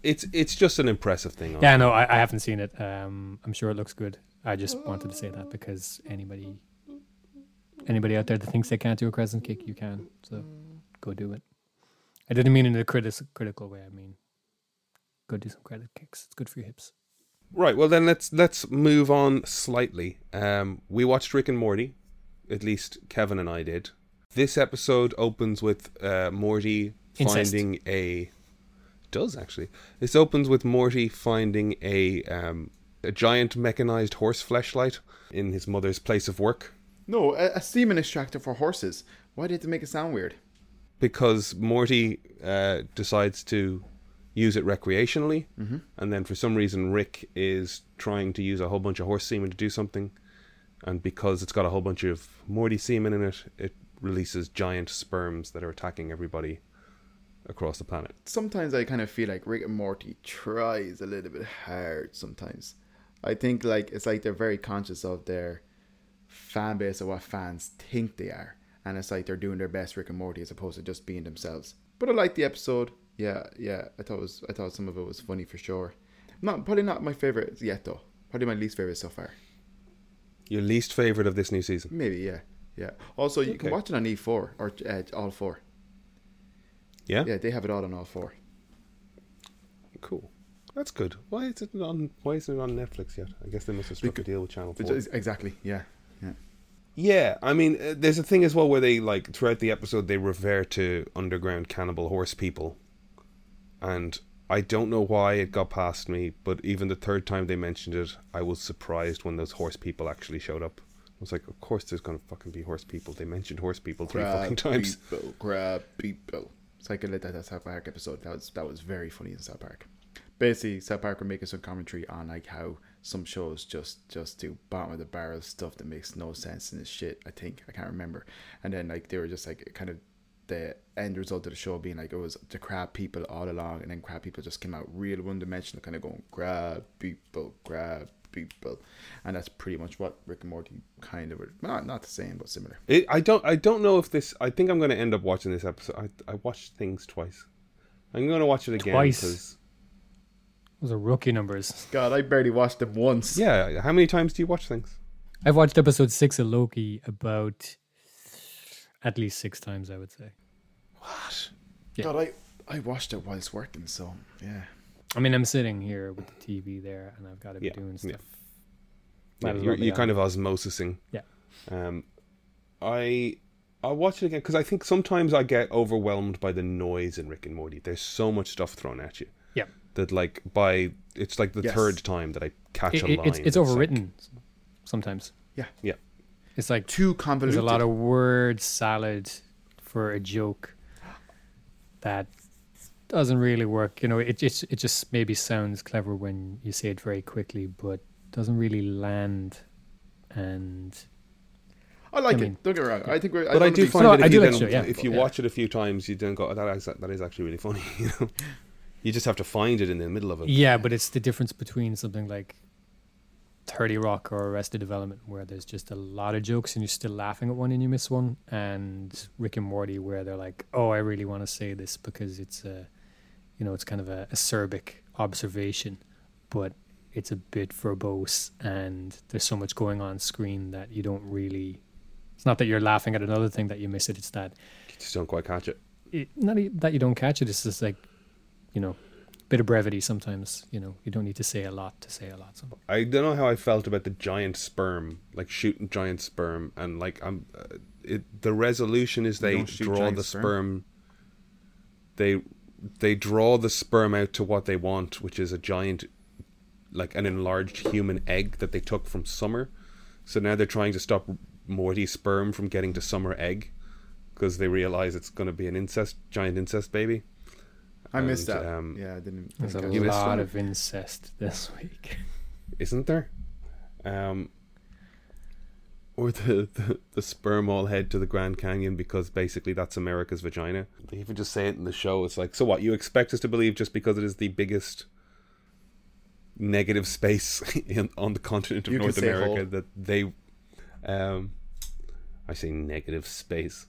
It's it's just an impressive thing. Yeah, no, I, I haven't seen it. Um, I'm sure it looks good. I just wanted to say that because anybody, anybody out there that thinks they can't do a crescent kick, you can. So go do it. I didn't mean in a critis- critical way. I mean, go do some credit kicks. It's good for your hips. Right. Well, then let's let's move on slightly. Um, we watched Rick and Morty. At least Kevin and I did. This episode opens with uh, Morty Incest. finding a. Does actually. This opens with Morty finding a um, a giant mechanized horse fleshlight in his mother's place of work No, a, a semen extractor for horses. Why did it make it sound weird? Because Morty uh, decides to use it recreationally, and then for some reason Rick is trying to use a whole bunch of horse semen to do something, and because it's got a whole bunch of Morty semen in it, it releases giant sperms that are attacking everybody across the planet. Sometimes I kind of feel like Rick and Morty tries a little bit hard sometimes. I think like it's like they're very conscious of their fan base of what fans think they are. And it's like they're doing their best Rick and Morty as opposed to just being themselves. But I like the episode. Yeah, yeah. I thought it was I thought some of it was funny for sure. Not probably not my favorite yet though. Probably my least favorite so far. Your least favorite of this new season? Maybe, yeah. Yeah. Also you Okay. can watch it on E four or uh, all four. Yeah, Yeah, they have it all on all four. cool. That's good. Why is it on? Why isn't it on Netflix yet? I guess they must have struck a Becau- deal with Channel Four. Exactly, yeah. Yeah. I mean, uh, there's a thing as well where they like throughout the episode they refer to underground cannibal horse people, and I don't know why it got past me, but even the third time they mentioned it, I was surprised when those horse people actually showed up. I was like, of course there's gonna fucking be horse people. They mentioned horse people three fucking times. People, grab people. It's like a that, that South Park episode. That was that was very funny in South Park. Basically, South Park were making some commentary on like how some shows just just do bottom of the barrel stuff that makes no sense and this shit. I think I can't remember. And then like they were just like kind of the end result of the show being like it was the crab people all along, and then crab people just came out real one dimensional, kind of going grab people, grab people, and that's pretty much what Rick and Morty kind of were not not the same but similar. It, I don't. I don't know if this. I think I'm going to end up watching this episode. I, I watched things twice. I'm going to watch it again. Twice? 'Cause- Those are rookie numbers. God, I barely watched them once. yeah. How many times do you watch things? I've watched episode six of Loki about at least six times, I would say. What? Yeah. God, I I watched it whilst working, so yeah. I mean, I'm sitting here with the TV there, and I've got to be Yeah, doing stuff. Yeah, Might as you're, you're kind of osmosising. Yeah. Um, I I'll watch it again because I think sometimes I get overwhelmed by the noise in Rick and Morty. There's so much stuff thrown at you Yeah, that like by it's like the Yes. third time that I catch It- a line. it's it's like- overwritten sometimes. Yeah. yeah. It's like Too there's convoluted. a lot of word salad for a joke that doesn't really work. You know, it just it just maybe sounds clever when you say it very quickly, but doesn't really land. And I like I it. Don't get me wrong. I think we're. But I, don't think- find No, that if I do you, like then, show, yeah. if you Yeah. watch it a few times, you don't go, oh, that is that is actually really funny. You know, you just have to find it in the middle of it. yeah, but it's the difference between something like Thirty Rock or Arrested Development, where there's just a lot of jokes and you're still laughing at one and you miss one, and Rick and Morty, where they're like, "Oh, I really want to say this because it's a, you know, it's kind of a acerbic observation, but it's a bit verbose, and there's so much going on screen that you don't really. It's not that you're laughing at another thing that you miss it. It's that You just don't quite catch it. it, not that you don't catch it. It's just like, you know, bit of brevity sometimes. You know, you don't need to say a lot to say a lot. Sometimes. I don't know how I felt about the giant sperm, like shooting giant sperm, and like I'm, uh, it. The resolution is they draw the sperm? sperm. They, they draw the sperm out to what they want, which is a giant, like an enlarged human egg that they took from Summer. So now they're trying to stop Morty's sperm from getting to Summer egg, because they realize it's going to be an incest, giant incest baby. I missed and, that. um, yeah, I didn't. There's a didn't You catch missed that. lot of incest this week. isn't there? Um, or the, the, the sperm all head to the Grand Canyon because basically that's America's vagina. They even just say it in the show. It's like, so what? You expect us to believe just because it is the biggest negative space in, on the continent of You North America that they, um, I say negative space.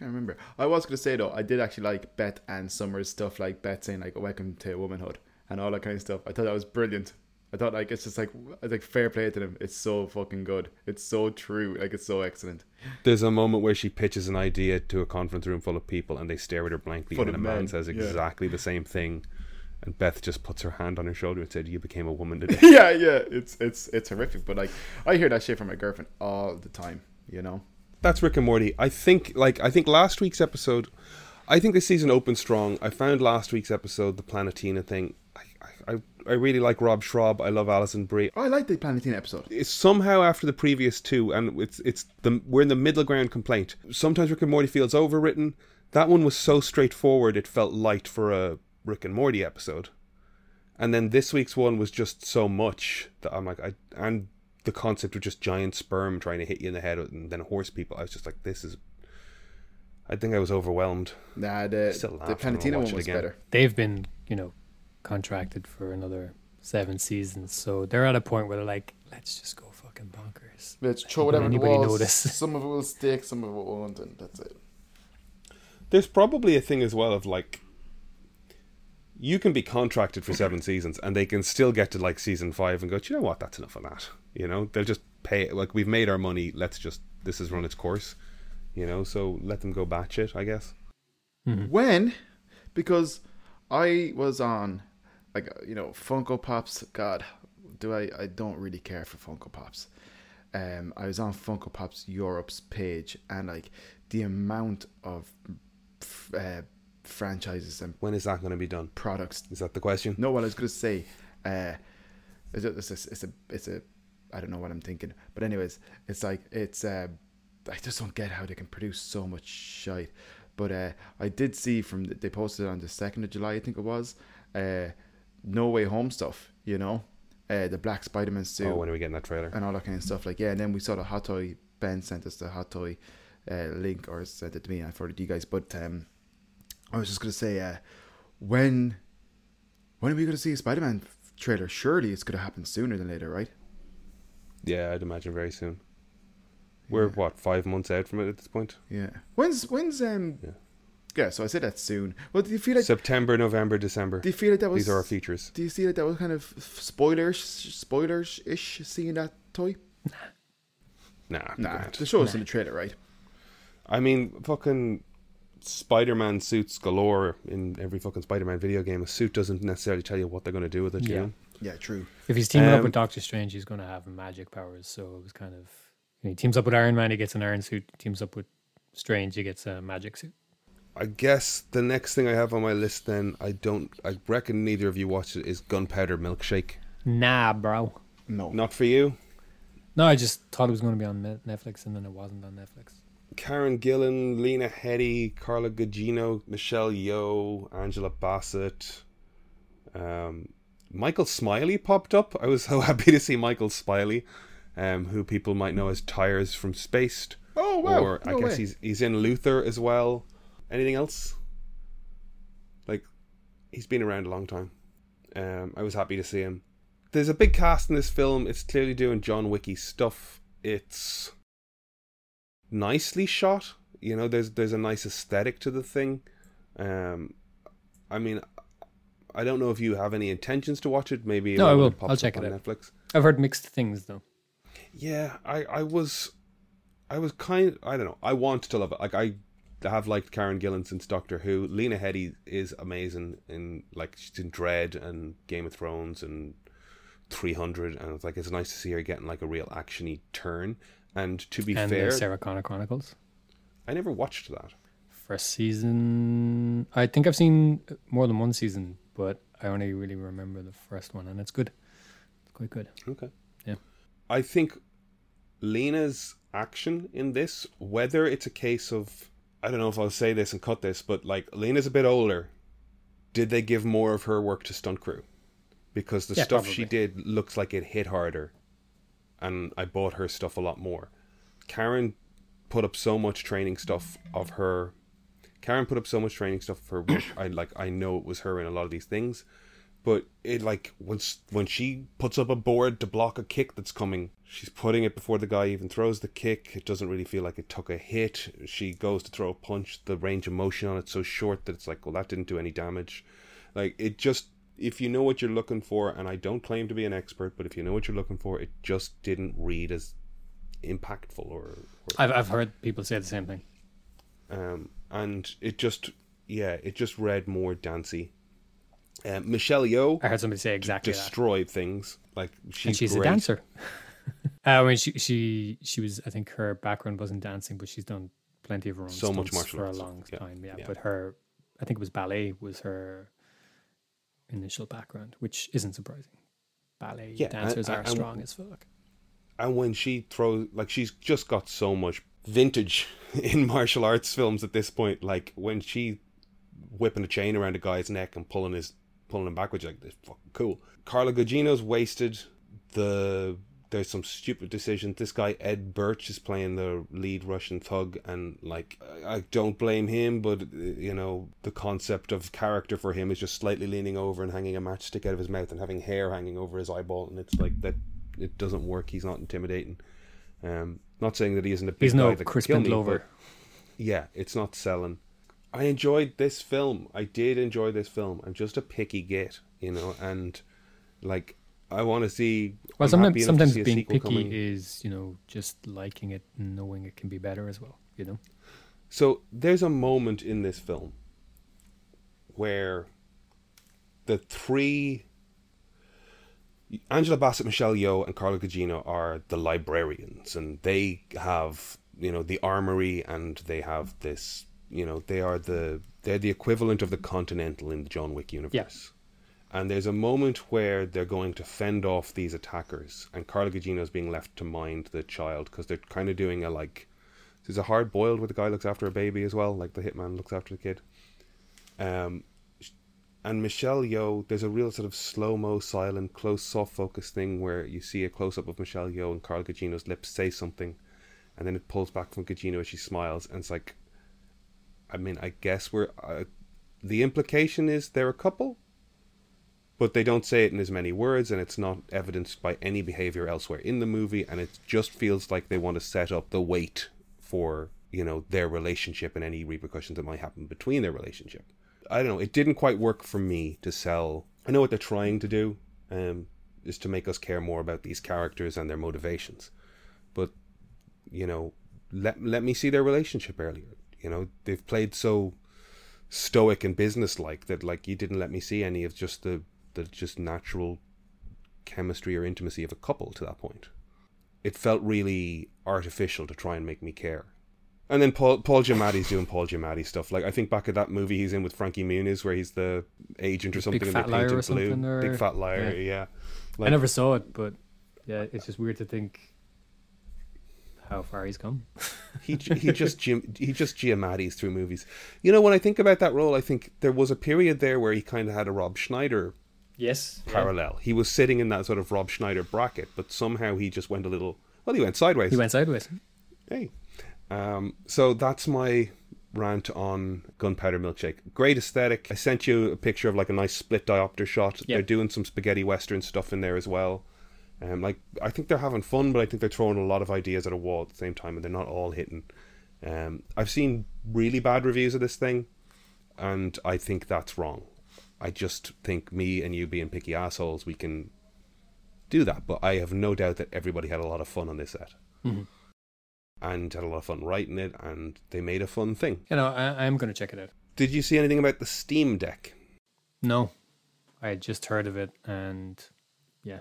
Can't remember. I was gonna say though, I did actually like Beth and Summers stuff, like Beth saying like "Welcome to womanhood" and all that kind of stuff. I thought that was brilliant. I thought like it's just like it's like fair play to them. It's so fucking good. It's so true. Like it's so excellent. There's a moment where she pitches an idea to a conference room full of people and they stare at her blankly Full and a man men, says yeah. exactly the same thing. And Beth just puts her hand on her shoulder and said, You became a woman today. yeah, yeah. It's it's it's horrific. But like I hear that shit from my girlfriend all the time. You know. That's Rick and Morty. I think like I think last week's episode I think the season opened strong. I found last week's episode, the Planetina thing. I I, I really like Rob Schrab. I love Alison Brie. Oh, I like the Planetina episode. It's somehow after the previous two, and it's it's the we're in the middle ground complaint. Sometimes Rick and Morty feels overwritten. That one was so straightforward; it felt light for a Rick and Morty episode. And then this week's one was just so much that I'm like, I and the concept of just giant sperm trying to hit you in the head and then horse people. I was just like, this is. I think I was overwhelmed. Nah, the the laugh Planetina one was again. better. They've been, you know, contracted for another seven seasons, so they're at a point where they're like, let's just go fucking bonkers. Let's throw whatever whatever the it walls. was. notice. Some of it will stick, some of it won't, and that's it. There's probably a thing as well of like you can be contracted for seven seasons and they can still get to like season five and go, "Do you know what, that's enough of that. You know, they'll just pay like we've made our money, let's just this has run its course. You know, so let them go batch it. I guess. When? Because I was on, like, uh, you know, Funko Pops. God, do I? I don't really care for Funko Pops. Um, I was on Funko Pops Europe's page, and like the amount of f- uh, franchises and When is that going to be done? products. Is that the question? No, what I was gonna say, uh, it's a, it's a, it's a, it's a, I don't know what I'm thinking, but anyways, it's like it's. Uh, I just don't get how they can produce so much shite. But uh, I did see from the, they posted on the second of July, I think it was, uh, No Way Home stuff. You know, uh, the Black Spider Man suit Oh, when are we getting that trailer? and all that kind of stuff. Like yeah, and then we saw the hot toy. Ben sent us the hot toy uh, link or sent it to me. I forwarded to you guys. But um, I was just gonna say, uh, when when are we gonna see a Spider Man trailer? Surely it's gonna happen sooner than later, right? Yeah, I'd imagine very soon. We're what five months out from it at this point? Yeah. When's when's um? Yeah. Yeah. so I said that soon. Well, do you feel like September, November, December. do you feel like that was These are our features. Do you see that that was kind of spoilers spoilers ish seeing that toy? Nah, Nah, grand. the show us in the trailer, right? I mean, fucking Spider-Man suits galore in every fucking Spider-Man video game. A suit doesn't necessarily tell you what they're going to do with it. You Yeah. know? Yeah, true. If he's teaming Um, up with Doctor Strange, he's going to have magic powers. So it was kind of, he teams up with Iron Man, he gets an iron suit. Teams up with Strange, he gets a magic suit. I guess the next thing I have on my list, then I don't. I reckon neither of you watched it. Is Gunpowder Milkshake? Nah, bro. No. Not for you. No, I just thought it was going to be on Netflix, and then it wasn't on Netflix. Karen Gillan, Lena Headey, Carla Gugino, Michelle Yeoh, Angela Bassett, um, Michael Smiley popped up. I was so happy to see Michael Smiley, um, who people might know as Tyres from Spaced. Oh wow! Or I guess way. he's he's in Luther as well. Anything else? Like he's been around a long time. Um, I was happy to see him. There's a big cast in this film. It's clearly doing John Wicky stuff. It's nicely shot. You know, there's there's a nice aesthetic to the thing. Um, I mean, I don't know if you have any intentions to watch it. Maybe No, I will. I'll check it on out. Netflix. I've heard mixed things though. Yeah, I, I was, I was kind. I don't know. I want to love it. Like I have liked Karen Gillan since Doctor Who. Lena Headey is amazing in like she's in Dredd and Game of Thrones and Three Hundred, and it's like it's nice to see her getting like a real actiony turn. And to be and fair, the Sarah Connor Chronicles. I never watched that. First season, I think I've seen more than one season, but I only really remember the first one, and it's good. It's quite good. Okay. Yeah. I think Lena's action in this, whether it's a case of, I don't know if I'll say this and cut this, but like Lena's a bit older. Did they give more of her work to stunt crew? because the Yeah, stuff she did looks like it hit harder, and I bought her stuff a lot more. Karen put up so much training stuff of her. Karen put up so much training stuff of her work. I like. I know it was her in a lot of these things, but it like once when she puts up a board to block a kick that's coming, she's putting it before the guy even throws the kick. It doesn't really feel like it took a hit. She goes to throw a punch. The range of motion on it's so short that it's like, well, that didn't do any damage. Like it just if you know what you're looking for, and I don't claim to be an expert, but if you know what you're looking for, it just didn't read as impactful or, or I've I've heard people say the same thing. um, and it just yeah, it just read more dancey. Um, Michelle Yeoh I heard somebody say exactly that. destroyed things. Like she's, and she's great. a dancer. uh, I mean, she she she was. I think her background wasn't dancing, but she's done plenty of her own So much martial for arts a long Yeah. time. Yeah, Yeah. but her, I think it was ballet was her initial background, which isn't surprising. Ballet Yeah, dancers and- are and- strong as fuck. and when she throws like she's just got so much vintage in martial arts films at this point like when she whipping a chain around a guy's neck and pulling his pulling him backwards like this is fucking cool. Carla gugino's wasted. The there's some stupid decisions. This guy ed birch is playing the lead russian thug and like i I don't blame him but uh, you know the concept of character for him is just slightly leaning over and hanging a matchstick out of his mouth and having hair hanging over his eyeball and it's like that it doesn't work. He's not intimidating. Um not saying that he isn't a big He's guy no that Crispin kill me, Glover. yeah, it's not selling. I enjoyed this film. I did enjoy this film. I'm just a picky git, you know, and like I want to see. Well, I'm sometimes happy enough to sometimes see being picky coming. is you know just liking it and knowing it can be better as well. You know. So there's a moment in this film where the three Angela Bassett, Michelle Yeoh, and Carla Gugino are the librarians, and they have you know the armory, and they have this you know they are the they're the equivalent of the Continental in the John Wick universe. And there's a moment where they're going to fend off these attackers, and Carla Gugino is being left to mind the child because they're kind of doing a like there's a hard boiled where the guy looks after a baby as well, like the hitman looks after the kid. Um, and Michelle Yeoh, there's a real sort of slow mo, silent, close, soft focus thing where you see a close up of Michelle Yeoh and Carla Gugino's lips say something, and then it pulls back from Gugino as she smiles, and it's like, I mean, I guess we're. Uh, the implication is they're a couple, but they don't say it in as many words, and it's not evidenced by any behavior elsewhere in the movie, and it just feels like they want to set up the weight for you know their relationship and any repercussions that might happen between their relationship. I don't know. It didn't quite work for me to sell. I know what they're trying to do, um, is to make us care more about these characters and their motivations, but you know, let let me see their relationship earlier. You know, they've played so stoic and businesslike that like you didn't let me see any of just the the just natural chemistry or intimacy of a couple to that point. It felt really artificial to try and make me care. And then Paul Paul Giamatti's doing Paul Giamatti stuff. Like I think back at that movie he's in with Frankie Muniz where he's the agent or something and Fat Liar or blue. something, or- Big fat liar, yeah. I Like- never saw it, but yeah, it's just weird to think how far he's come. he he just he just Giamatti's through movies. You know, when I think about that role, I think there was a period there where he kind of had a Rob Schneider Yes. parallel. He was sitting in that sort of Rob Schneider bracket, but somehow he just went a little. Well, he went sideways. He went sideways. Hey, um, so that's my rant on Gunpowder Milkshake. Great aesthetic. I sent you a picture of like a nice split diopter shot. Yeah. They're doing some spaghetti western stuff in there as well. Um, like I think they're having fun, but I think they're throwing a lot of ideas at a wall at the same time, and they're not all hitting. Um, I've seen really bad reviews of this thing, and I think that's wrong. I just think me and you being picky assholes, we can do that. But I have no doubt that everybody had a lot of fun on this set Mhm. And had a lot of fun writing it, and they made a fun thing. You know, I, I'm going to check it out. Did you see anything about the Steam Deck? No, I had just heard of it, and yeah,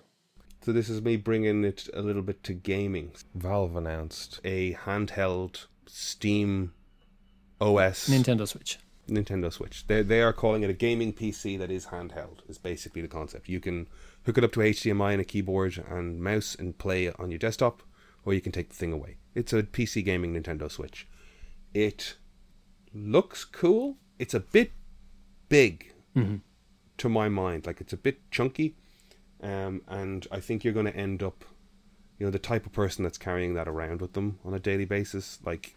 So this is me bringing it a little bit to gaming. Valve announced a handheld Steam OS Nintendo Switch. Nintendo Switch. They they are calling it a gaming PC that is handheld. Is basically the concept. You can hook it up to HDMI and a keyboard and mouse and play on your desktop, or you can take the thing away. It's a PC gaming Nintendo Switch. It looks cool. It's a bit big Mm-hmm. to my mind. Like it's a bit chunky. um, and I think you're going to end up, you know, the type of person that's carrying that around with them on a daily basis. Like,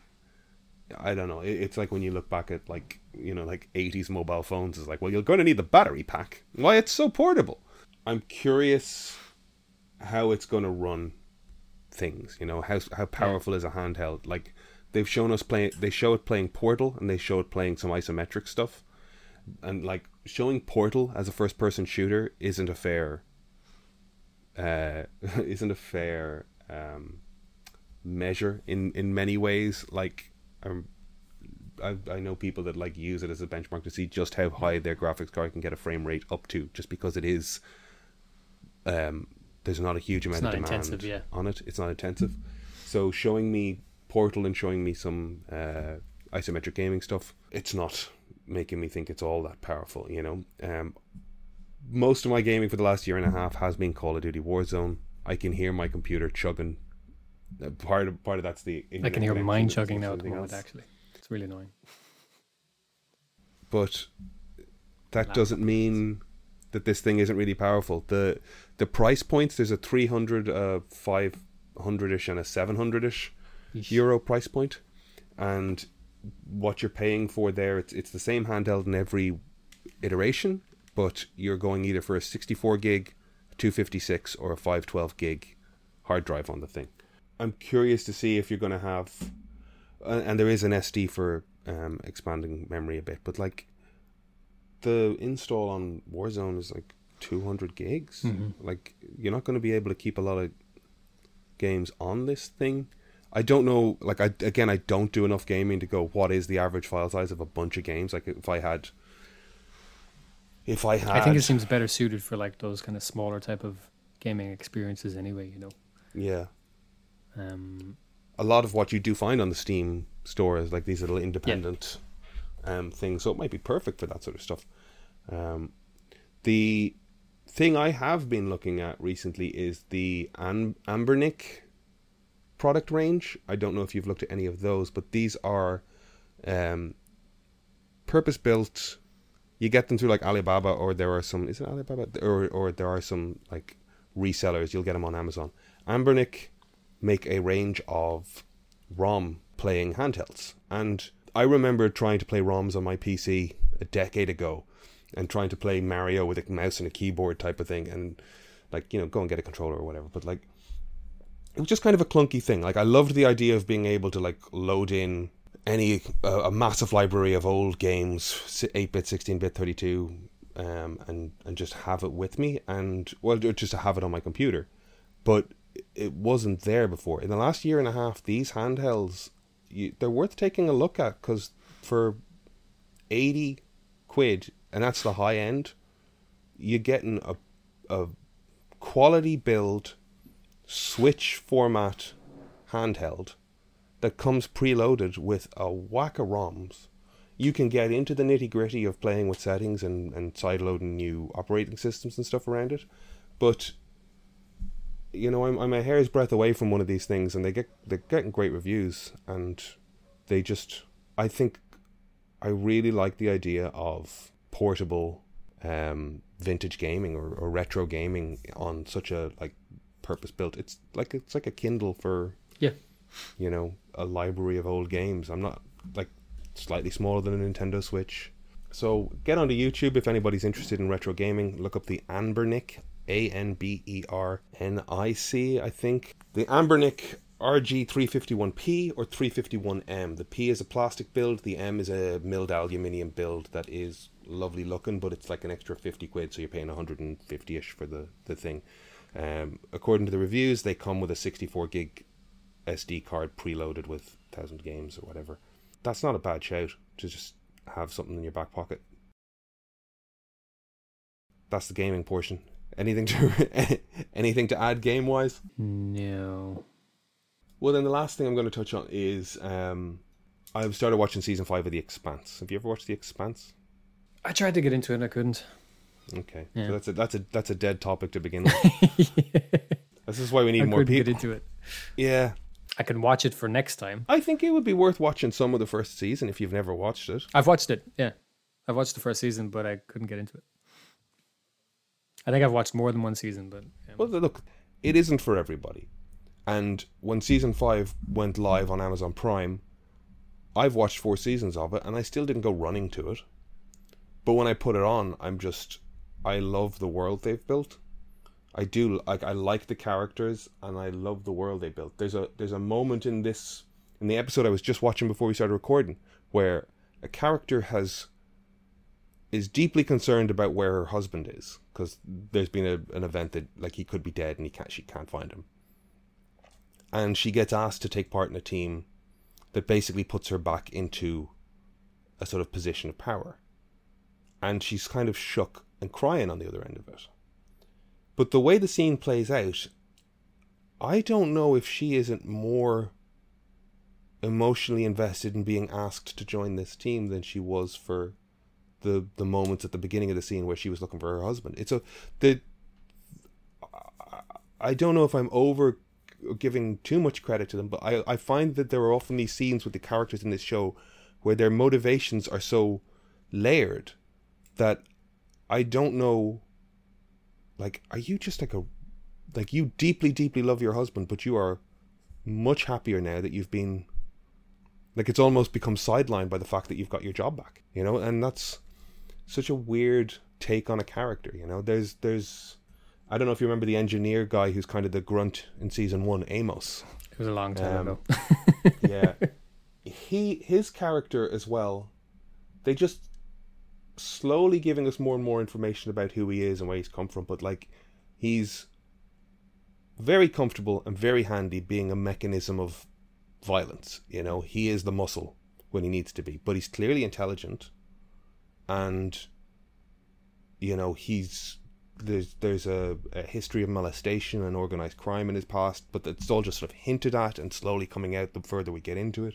I don't know. It, it's like when you look back at like you know like 80s mobile phones. It's like, well, you're going to need the battery pack. Why it's so portable. I'm curious how it's going to run things. You know how how powerful is a handheld? Like they've shown us playing. They show it playing Portal, and they show it playing some isometric stuff. And like showing Portal as a first person shooter isn't a fair uh, isn't a fair um, measure in in many ways. Like um, I I know people that like use it as a benchmark to see just how high their graphics card can get a frame rate up to, just because it is. Um, there's not a huge amount of demand intensive, yeah. on it. It's not intensive. So showing me Portal and showing me some uh, isometric gaming stuff, it's not making me think it's all that powerful. You know, um, most of my gaming for the last year and a half has been Call of Duty Warzone. I can hear my computer chugging. Uh, Part of part of that's the I can hear mine chugging now at the moment. else. Actually, it's really annoying. but that Laptop doesn't mean that this thing isn't really powerful. The the price points there's a 300 a 500ish and a 700ish Yeesh. euro price point and what you're paying for there it's it's the same handheld in every iteration but you're going either for a 64 gig 256 or a 512 gig hard drive on the thing i'm curious to see if you're going to have uh, and there is an sd for um, expanding memory a bit but like the install on warzone is like 200 gigs Mhm. like you're not going to be able to keep a lot of games on this thing I don't know. Like, I again, I don't do enough gaming to go. What is the average file size of a bunch of games? Like, if I had, if I had, I think it seems better suited for like those kind of smaller type of gaming experiences anyway. You know, yeah, um, a lot of what you do find on the Steam store is like these little independent um, things. So it might be perfect for that sort of stuff. Um, the thing I have been looking at recently is the Am- Anbernic product range. I don't know if you've looked at any of those, but these are um, purpose built. You get them through like Alibaba, or there are some. Is it Alibaba? Or or there are some like resellers. You'll get them on Amazon. Anbernic make a range of ROM playing handhelds, and I remember trying to play ROMs on my PC a decade ago, and trying to play Mario with a mouse and a keyboard type of thing, and like you know go and get a controller or whatever. But like it was just kind of a clunky thing. Like I loved the idea of being able to like load in any uh, a massive library of old games, eight bit, sixteen bit, thirty two, um, and and just have it with me, and well, just to have it on my computer. But it wasn't there before. In the last year and a half, these handhelds, you, they're worth taking a look at because for eighty quid, and that's the high end, you're getting a a quality build Switch format handheld that comes preloaded with a whack of ROMs. You can get into the nitty gritty of playing with settings and, and sideloading new operating systems and stuff around it. But you know, I'm I'm a hair's breadth away from one of these things and they get they're getting great reviews and they just I think I really like the idea of portable um vintage gaming or, or retro gaming on such a like purpose built. It's like it's like a Kindle for Yeah. you know, a library of old games. I'm not like slightly smaller than a Nintendo Switch. So get onto YouTube if anybody's interested in retro gaming. Look up the Anbernic, A N B E R N I C, I think. The Anbernic RG351P or 351M. The P is a plastic build, the M is a milled aluminium build that is lovely looking, but it's like an extra 50 quid, so you're paying 150 ish for the, the thing. Um, according to the reviews, they come with a 64 gig SD card preloaded with 1000 games or whatever. That's not a bad shout to just have something in your back pocket. That's the gaming portion. Anything to anything to add game wise? no. Well, then the last thing I'm going to touch on is um, I've started watching season five of The Expanse. Have you ever watched The Expanse? I tried to get into it and I couldn't. Okay, Yeah. so that's a that's a that's a dead topic to begin with. this is why we need I more couldn't get into it. Yeah, I can watch it for next time. I think it would be worth watching some of the first season if you've never watched it. I've watched it. Yeah, I've watched the first season, but I couldn't get into it. I think I've watched more than one season, but um, Well, look, it isn't for everybody. And when season five went live on Amazon Prime, I've watched four seasons of it, and I still didn't go running to it. But when I put it on, I'm just, I love the world they've built. I do like I like the characters, and I love the world they built. There's a there's a moment in this in the episode I was just watching before we started recording where a character has is deeply concerned about where her husband is because there's been a, an event that like he could be dead and he can't she can't find him and she gets asked to take part in a team that basically puts her back into a sort of position of power and she's kind of shook and crying on the other end of it but the way the scene plays out i don't know if she isn't more emotionally invested in being asked to join this team than she was for the the moments at the beginning of the scene where she was looking for her husband. It's a the I don't know if I'm over giving too much credit to them, but I I find that there are often these scenes with the characters in this show where their motivations are so layered that I don't know like are you just like a like you deeply deeply love your husband but you are much happier now that you've been like it's almost become sidelined by the fact that you've got your job back you know? And that's such a weird take on a character you know? There's there's i don't know if you remember the engineer guy who's kind of the grunt in season one amos. It was a long time Um, ago. yeah. He his character as well they just slowly giving us more and more information about who he is and where he's come from but like he's very comfortable and very handy being a mechanism of violence you know? He is the muscle when he needs to be but he's clearly intelligent and you know he's there's there's a, a history of molestation and organized crime in his past but it's all just sort of hinted at and slowly coming out the further we get into it.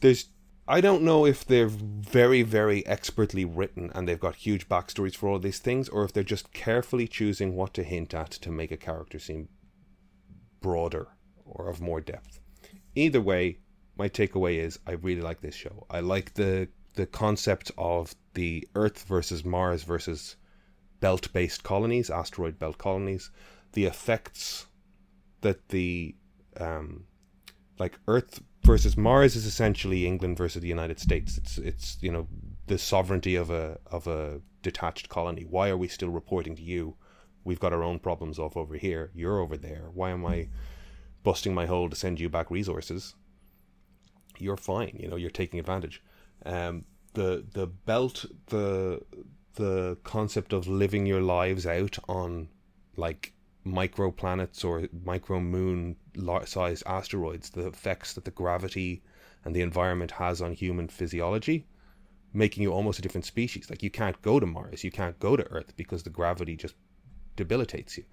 There's I don't know if they're very, very expertly written and they've got huge backstories for all these things, or if they're just carefully choosing what to hint at to make a character seem broader or of more depth. Either way, my takeaway is I really like this show. I like the the concept of the Earth versus Mars versus belt based colonies, asteroid belt colonies, the effects that the um, like Earth versus Mars is essentially England versus the United States. It's it's you know the sovereignty of a of a detached colony. Why are we still reporting to you? We've got our own problems off over here. You're over there. Why am I busting my hole to send you back resources? You're fine. You know you're taking advantage. Um, the the belt the the concept of living your lives out on like microplanets or micro moon sized asteroids, the effects that the gravity and the environment has on human physiology, making you almost a different species. Like you can't go to Mars, you can't go to Earth because the gravity just debilitates you.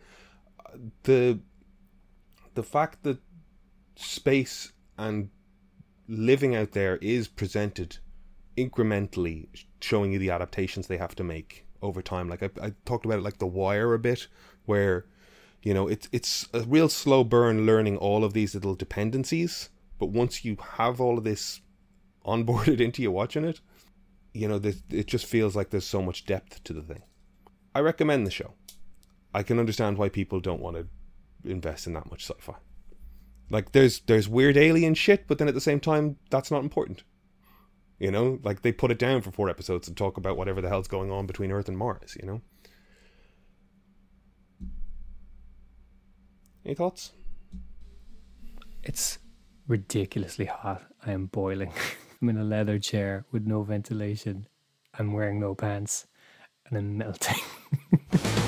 The the fact that space and living out there is presented incrementally showing you the adaptations they have to make over time like I, I talked about it like the wire a bit where you know it's it's a real slow burn learning all of these little dependencies but once you have all of this onboarded into you watching it you know it just feels like there's so much depth to the thing. I recommend the show. I can understand why people don't want to invest in that much sci-fi. Like there's there's weird alien shit but then at the same time that's not important. You know like they put it down for four episodes and talk about whatever the hell's going on between earth and mars you know any thoughts It's ridiculously hot. I am boiling. I'm in a leather chair with no ventilation. I'm wearing no pants and I'm melting.